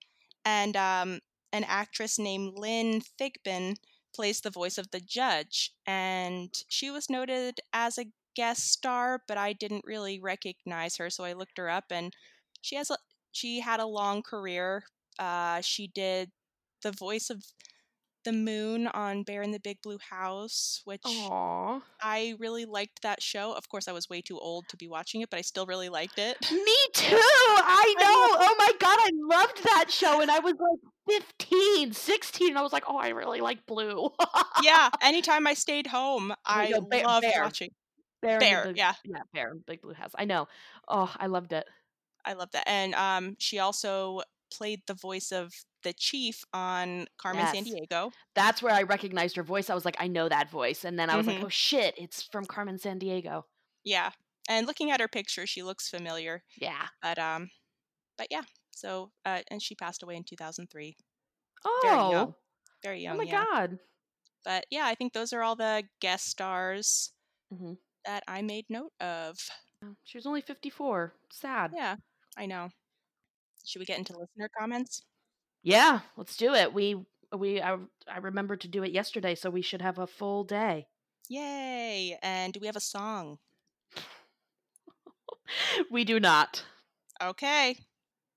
and um, an actress named Lynn Thigpen plays the voice of the judge. And she was noted as a guest star, but I didn't really recognize her, so I looked her up, and she has a she had a long career. Uh, she did the voice of the moon on Bear in the Big Blue House, which Aww. I really liked that show. Of course, I was way too old to be watching it, but I still really liked it. Me *laughs* too. I know. Oh my god, I loved that show and I was like 15, 16. I was like, "Oh, I really like Blue." yeah, *laughs* anytime I stayed home, I go, Bear- loved Bear. watching. Bear, Bear, Big- yeah. Yeah, Bear in the Big Blue House. I know. Oh, I loved it. I love that. And um, she also played the voice of the chief on Carmen Sandiego. That's where I recognized her voice. I was like, I know that voice. And then I was like, Mhm. oh shit, it's from Carmen Sandiego. Yeah, and looking at her picture, she looks familiar. Yeah. But um, but yeah. So uh, and she passed away in 2003. Oh, Very young. Very young. oh my yeah. god. But yeah, I think those are all the guest stars hmm that I made note of. She was only 54. Sad. Yeah, I know. Should we get into listener comments? Yeah, let's do it. We we I, I remembered to do it yesterday, so we should have a full day. Yay! And do we have a song? *laughs* we do not. Okay,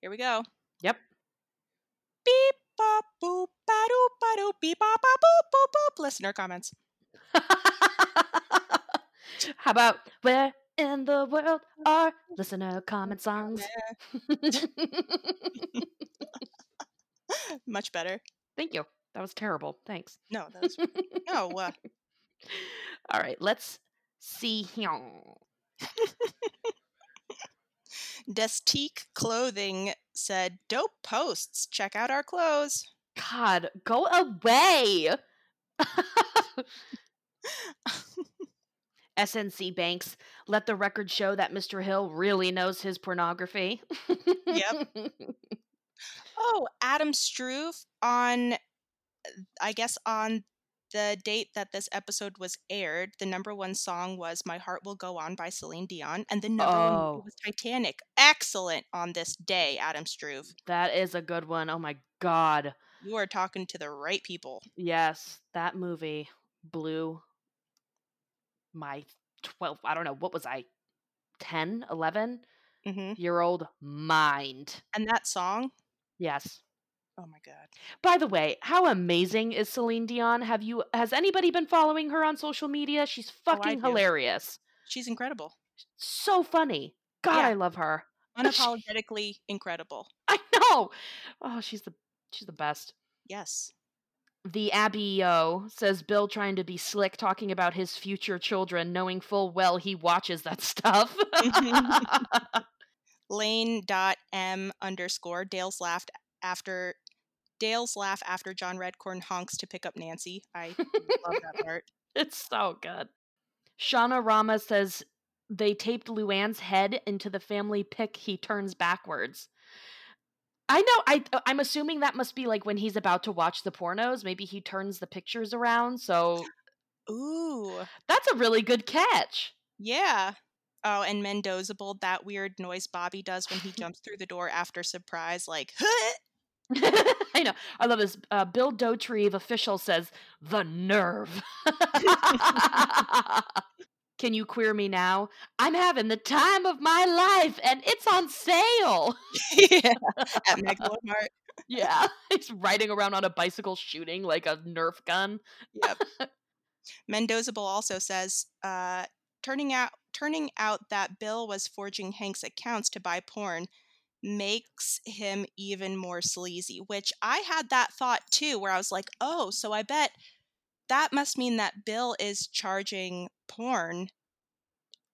here we go. Yep. Beep bop boop ba doop ba doop beep bop ba boop boop boop. Listener comments. *laughs* How about where in the world are listener comment songs? *laughs* Much better. Thank you. That was terrible. Thanks. No, that was *laughs* no. Uh, All right, let's see. *laughs* Destique Clothing said, "Dope posts. Check out our clothes." God, go away. SNC Banks, let the record show that Mr. Hill really knows his pornography. Yep. *laughs* Oh, Adam Struve on, I guess on the date that this episode was aired, the number one song was "My Heart Will Go On" by Celine Dion, and the number one Oh. movie was Titanic. Excellent on this day, Adam Struve. that is a good one. Oh my God. You are talking to the right people. Yes, that movie blew my 12, I don't know, what was I, 10, 11 hmm year old mind. And that song, Yes. oh my god, By the way, how amazing is Celine Dion? Have you has anybody been following her on social media? She's Oh, fucking do. hilarious. she's incredible, So funny. God, Yeah. I love her. *laughs* unapologetically incredible. I know. Oh, she's the she's the best. Yes. The Abbey O says Bill trying to be slick talking about his future children, knowing full well he watches that stuff. *laughs* Lane dot M underscore Dale's laughed after Dale's laugh after John Redcorn honks to pick up Nancy. I love that *laughs* part. it's so good. Shauna Rama says they taped Luann's head into the family pic he turns backwards. I know I uh, I'm assuming that must be like when he's about to watch the pornos, maybe he turns the pictures around. So Ooh, that's a really good catch. yeah. Oh, and Mendoza bold that weird noise Bobby does when he *laughs* jumps through the door after surprise, like *laughs* I know. I love this. Uh, Bill Dauterive, official, says, the nerve. *laughs* Can you queer me now? I'm having the time of my life and it's on sale. *laughs* yeah, at Megalomart. Yeah. *laughs* He's riding around on a bicycle shooting like a Nerf gun. Yep. *laughs* Mendoza Bull also says, uh, turning out turning out that Bill was forging Hank's accounts to buy porn makes him even more sleazy. Which I had that thought too, where I was like, oh, so I bet that must mean that Bill is charging porn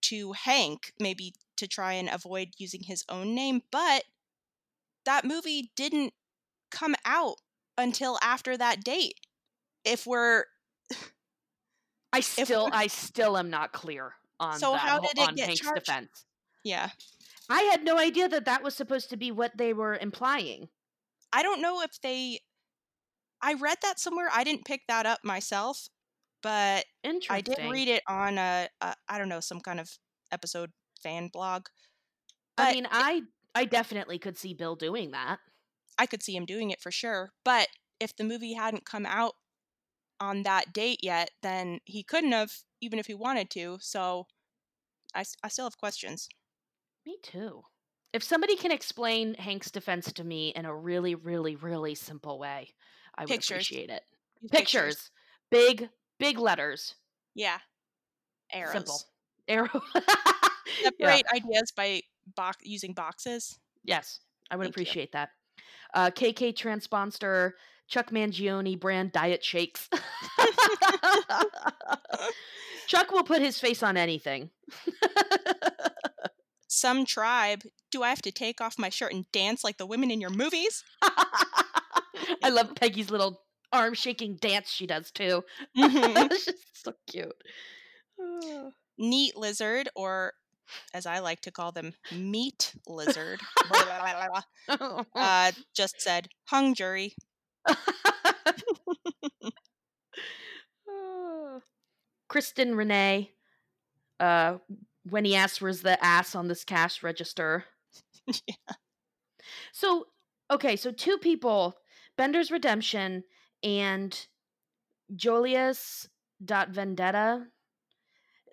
to Hank, maybe to try and avoid using his own name. But that movie didn't come out until after that date. If we're I *sighs* still, I still am not clear on So that how did it get Hank's charged? defense. Yeah. I had no idea that that was supposed to be what they were implying. I don't know if they. I read that somewhere. I didn't pick that up myself, but I did read it on a, a I don't know some kind of episode fan blog. I mean, I I definitely could see Bill doing that. I could see him doing it for sure. But if the movie hadn't come out on that date yet, then he couldn't have, even if he wanted to. So I, I still have questions. Me too. If somebody can explain Hank's defense to me in a really, really, really simple way, I would Pictures. appreciate it. Use Pictures, big, big letters, Yeah. Arrows. simple. Arrow. *laughs* Separate Yeah. ideas by box using boxes. Yes, I would Thank you. appreciate that. Uh, KK Transponster, Chuck Mangione brand diet shakes. *laughs* Chuck will put his face on anything. *laughs* Some tribe. Do I have to take off my shirt and dance like the women in your movies? *laughs* I love Peggy's little arm shaking dance she does too. *laughs* Mhm. it's just so cute. Oh. Neat lizard, or as I like to call them, meat lizard, *laughs* blah, blah, blah, blah, blah, uh, just said hung jury. Oh. Kristen Renee, uh, when he asked where's the ass on this cash register. yeah. So, okay, so two people, Bender's Redemption and Jolius dot Vendetta.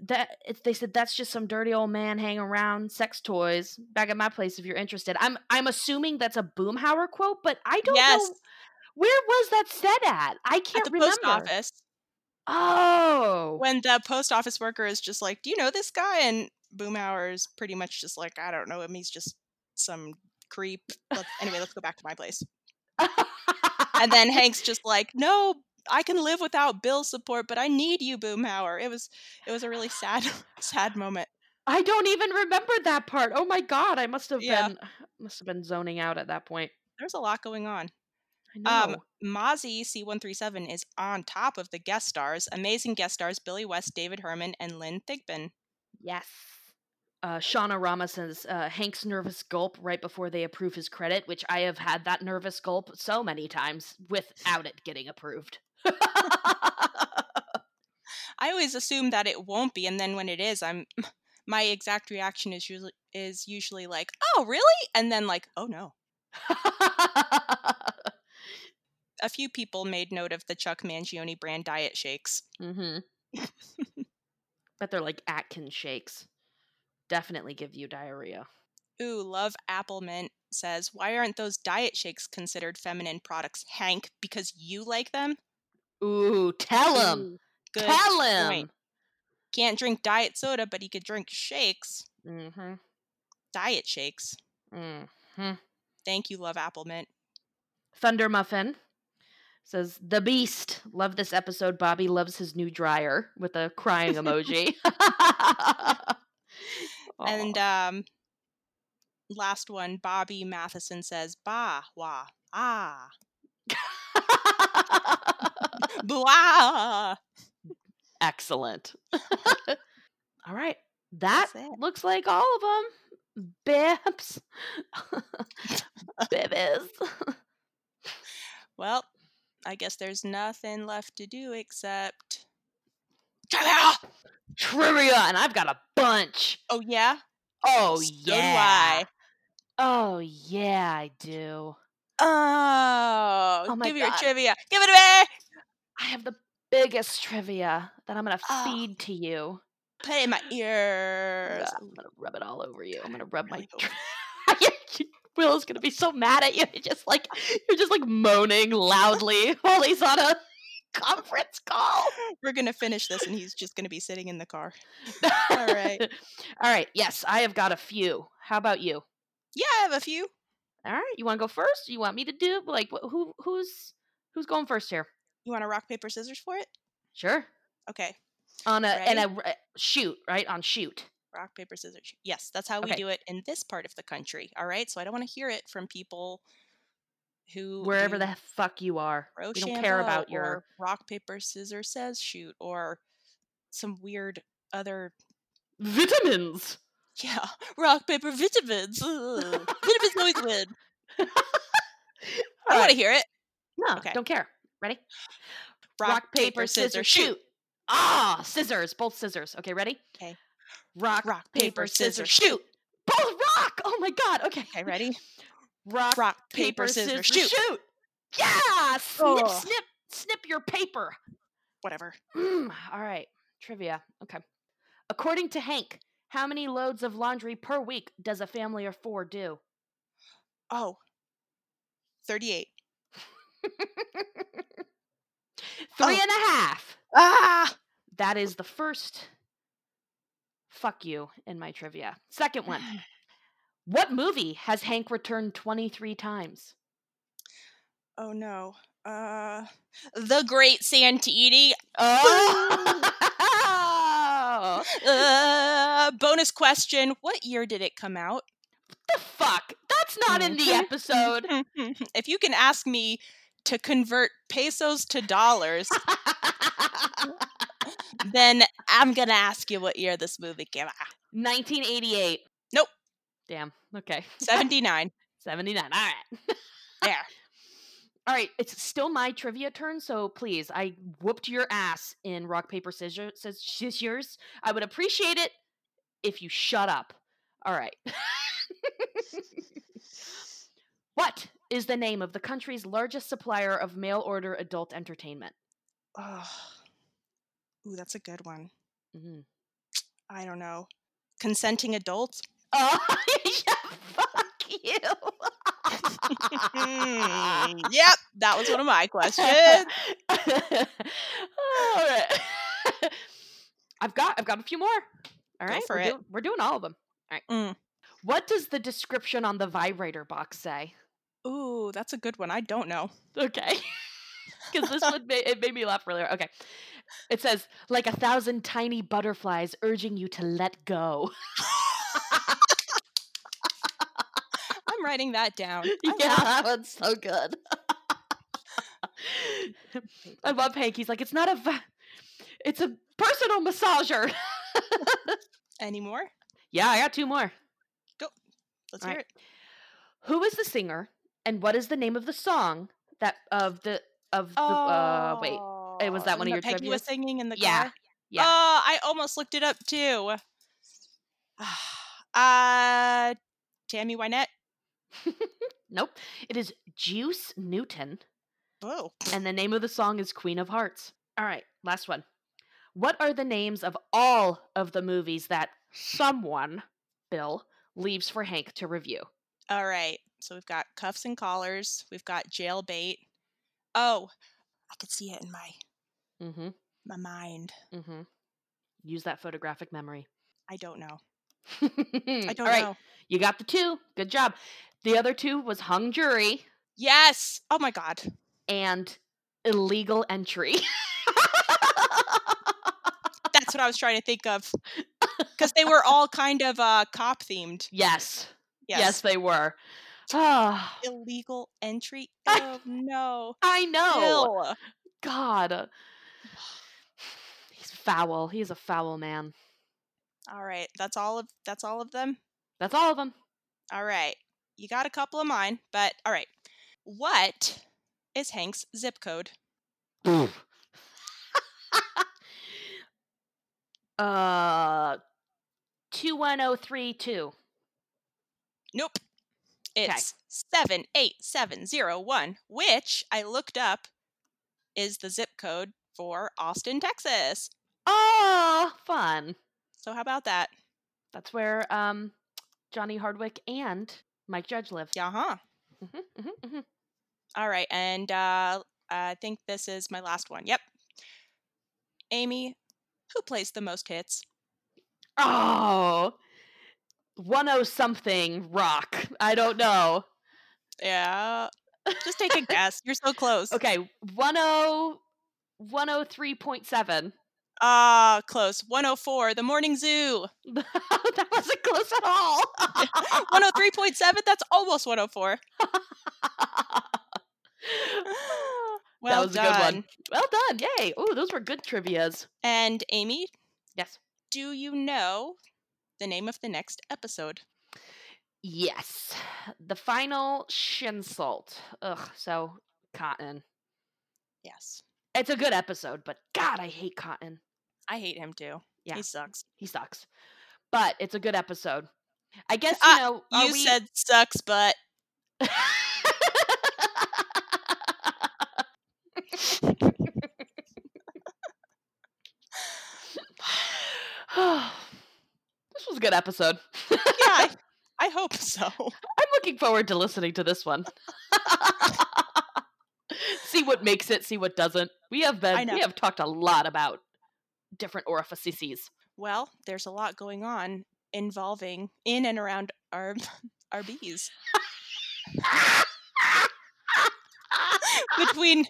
That they said that's just some dirty old man hanging around sex toys back at my place if you're interested. I'm I'm assuming that's a Boomhauer quote, but I don't yes, know where was that said at. I can't the remember. post office. Oh, When the post office worker is just like, "Do you know this guy?" and Boomhauer is pretty much just like, "I don't know him. He's just some creep." Let's, anyway, let's go back to my place. And then *laughs* Hank's just like, "No, I can live without Bill's support, but I need you, Boomhauer." It was it was a really sad *laughs* sad moment. I don't even remember that part. Oh my god, I must have Yeah. been must have been zoning out at that point. There's a lot going on. Um, Mozzie C137 is on top of the guest stars. Amazing guest stars Billy West, David Herman, and Lynn Thigpen. yes. Uh, Shauna Rama says uh, Hank's nervous gulp right before they approve his credit, which I have had that nervous gulp so many times without it getting approved. *laughs* I always assume that it won't be, and then when it is, I'm *laughs* my exact reaction is usually is usually like, "Oh, really?" and then like, "Oh no." *laughs* A few people made note of the Chuck Mangione brand diet shakes. mm-hmm. Bet they're like Atkins shakes. Definitely give you diarrhea. Ooh, love apple mint says, "Why aren't those diet shakes considered feminine products, Hank? Because you like them?" Ooh, tell him. Good Tell him. point. Can't drink diet soda, but he could drink shakes. Mm-hmm. Diet shakes. Mm-hmm. Thank you, love apple mint. Thunder Muffin says the beast. Love this episode. Bobby loves his new dryer with a crying emoji. *laughs* *laughs* And um, last one, Bobby Matheson says, "Bah wah ah *laughs* blah." excellent. *laughs* all right, that looks like all of them. Bips, *laughs* bibis. Well, I guess there's nothing left to do except. Trivia! And I've got a bunch. Oh yeah. Oh So yeah. I. Oh yeah, I do. Oh, Oh give me your trivia. Give it to me. I have the biggest trivia that I'm gonna Oh. feed to you. Put it in my ears. I'm gonna rub it all over you. I'm gonna rub my. *laughs* Will's gonna be so mad at you. You're just like you're just like moaning loudly while he's on a conference call. We're gonna finish this, and he's just gonna be sitting in the car. *laughs* All right. *laughs* all right. Yes, I have got a few. How about you? Yeah, I have a few. All right. You want to go first? You want me to do like who who's who's going first here? You want to rock paper scissors for it? Sure. Okay. On a and a shoot right on shoot. Rock paper scissors. Yes, that's how we Okay. do it in this part of the country. All right. So I don't want to hear it from people who Wherever the fuck you are, we don't care about your rock paper scissors says shoot or some weird other Vitamins. yeah *laughs* rock paper vitamins. Vitamins *laughs* always win. I want to hear it. No, Okay. don't care. Ready? Rock, paper, scissors, shoot. Ah, scissors. Both scissors. Okay, ready? 'Kay. Rock, Rock, paper, scissors, shoot. Both rock. Oh my god. Okay. Okay, ready? Rock, Rock, paper, paper, scissors, scissors, shoot. shoot. Yeah. Snip, Ugh. snip, snip your paper. Whatever. Mm, all right. Trivia. Okay. According to Hank, how many loads of laundry per week does a family of four do? Oh. 38. Three Oh. and a half. Ah! That is the first fuck you in my trivia. Second one. *sighs* What movie has Hank returned 23 times? Oh no. Uh The Great Santini. Oh! *laughs* Uh bonus question. What year did it come out? the fuck? That's not in the Mhm. episode. *laughs* if you can ask me to convert pesos to dollars, *laughs* then I'm gonna ask you what year this movie came out. 1988. Nope. Damn. Okay. *laughs* 79. 79. All right. there. *laughs* All right, it's still my trivia turn, so please, I whooped your ass in rock paper scissors. Says scissors. I would appreciate it if you shut up. All right. *laughs* what is the name of the country's largest supplier of mail order adult entertainment? Oh. Ooh, that's a good one. Mm-hmm. I don't know. Consenting adults? Oh, yeah, fuck you. Yep, that was one of my questions. All right. I've got I've got a few more. All for we're, doing- we're doing all of them. All right. Mm. What does the description on the vibrator box say? Ooh, that's a good one. I don't know. Okay. *laughs* Because this one made, it made me laugh earlier. Okay. It says, like a thousand tiny butterflies urging you to let go. *laughs* I'm writing that down. *laughs* I yeah, that one's so good. *laughs* I love Hank. He's like, it's not a, it's a personal massager. *laughs* Any more? yeah, I got two more. Go. Let's All hear right. it. Who is the singer, and what is the name of the song that of the of the? Uh, wait, It was that Oh, one of that your Peggy was singing in the Yeah, car? yeah. Oh, I almost looked it up too. *sighs* uh, Tammy Wynette. *laughs* nope. It is Juice Newton, Oh, and the name of the song is Queen of Hearts. All right, last one. What are the names of all of the movies that someone, Bill, leaves for Hank to review? all right. So we've got cuffs and collars. We've got jailbait. Oh, I could see it in my Mm-hmm. my mind. Mm-hmm. Use that photographic memory. I don't know. I *laughs* I don't All right, know. you got the two. Good job. The other two was hung jury Yes. Oh my god. and illegal entry. *laughs* That's what I was trying to think of. Because they were all kind of uh cop themed. yes. yes, Yes. they were. Ah, *sighs* *sighs* Illegal entry. Oh no. I know. Bill. God, *sighs* he's foul. He's a foul man. All right. That's all of that's all of them. That's all of them. All right. You got a couple of mine, but all right. What is Hank's zip code? *laughs* uh, two one zero three two. Nope. It's 78701, which I looked up is the zip code for Austin, Texas. Oh, fun. So how about that? That's where um Johnny Hardwick and Mike Judge live. Yeah, huh? hmm hmm hmm All right, and uh, I think this is my last one. Yep. Amy, who plays the most hits? Oh, 10 something rock. I don't know. Yeah. Just take a *laughs* guess. You're so close. Okay, oh, 10 103.7. Ah, close. 104, The Morning Zoo. *laughs* that wasn't close at all. *laughs* 103.7, that's almost 104. *laughs* Well that was done. a good one. Well done. Yay. Oh, those were good trivias. And Amy, Yes. Do you know the name of the next episode? Yes. The final Shinsult. Ugh, so Cotton. Yes. It's a good episode, but God, I hate Cotton. I hate him too. Yeah. He sucks. He sucks. But it's a good episode. I guess you Ah, know. are You we- said sucks, but *sighs* this was a good episode. yeah, I, *laughs* I hope so. I'm looking forward to listening to this one. *laughs* see what makes it, see what doesn't. We have been we have talked a lot about different orifices. Well, there's a lot going on involving in and around our *laughs* our bees. Between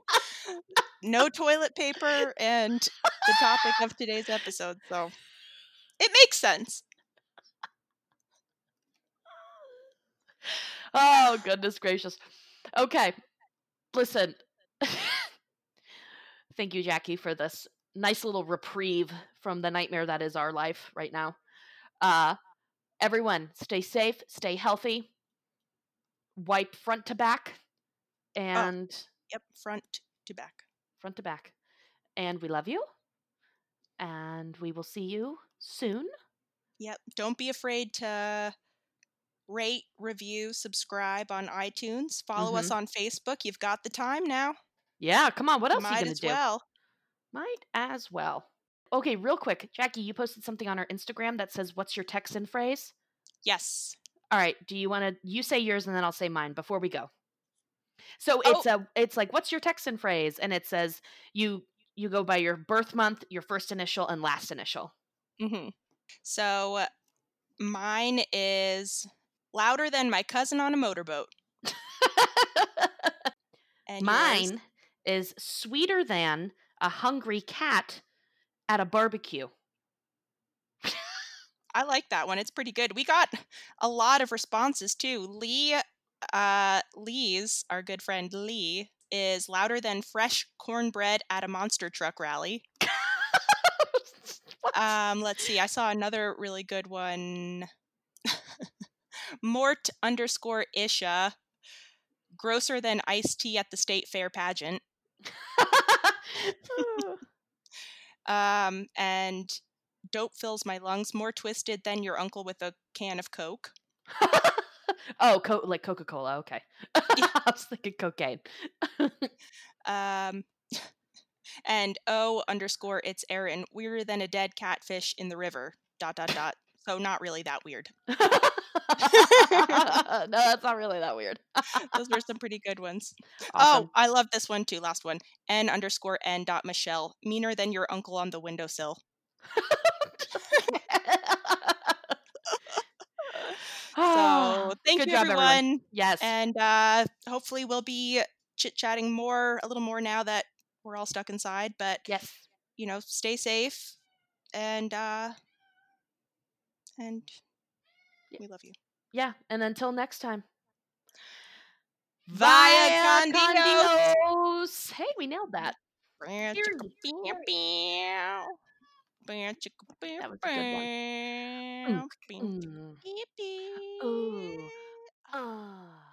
no toilet paper and the topic of today's episode, so it makes sense. oh goodness gracious. Okay. Listen. *laughs* Thank you, Jackie, for this nice little reprieve from the nightmare that is our life right now. Uh everyone, stay safe, stay healthy. Wipe front to back and Yep, front to back. front to back. And we love you. And we will see you soon. Yep. Don't be afraid to rate, review, subscribe on iTunes. Follow us on Facebook. You've got the time now. Yeah, come on. What else are you Might going to as do? well. Might as well. Okay, real quick. Jackie, you posted something on our Instagram that says, What's your Texan phrase? Yes. All right. Do you want to, you say yours and then I'll say mine before we go. So Oh. it's a, it's like, What's your Texan phrase? And it says, You, you go by your birth month, your first initial, and last initial. hmm So mine is louder than my cousin on a motorboat. *laughs* And yours- Mine is sweeter than a hungry cat at a barbecue. I like that one. It's pretty good. We got a lot of responses too. Lee, uh, Lee's our good friend Lee is louder than fresh cornbread at a monster truck rally. *laughs* Um, let's see. I saw another really good one. *laughs* Mort underscore Isha, grosser than iced tea at the state fair pageant. *laughs* Um, and dope fills my lungs, more twisted than your uncle with a can of Coke. *laughs* oh, co- like Coca Cola. Okay. *laughs* I was thinking cocaine. Um, and O underscore it's Aaron, weirder than a dead catfish in the river. Dot dot dot. So not really that weird. *laughs* no, that's not really that weird. *laughs* Those were some *laughs* pretty good ones. Awesome. Oh, I love this one too. Last one. N underscore N dot Michelle. Meaner than your uncle on the windowsill. So thank Good you job, everyone. everyone. yes. And uh hopefully we'll be chit chatting more a little more now that we're all stuck inside. But yes. you know, stay safe and uh and we love you. Yeah. And until next time. Via con Dios. Dios. Hey, we nailed that. That was a go. That was a good one. Mm, mm. Ooh. Ah.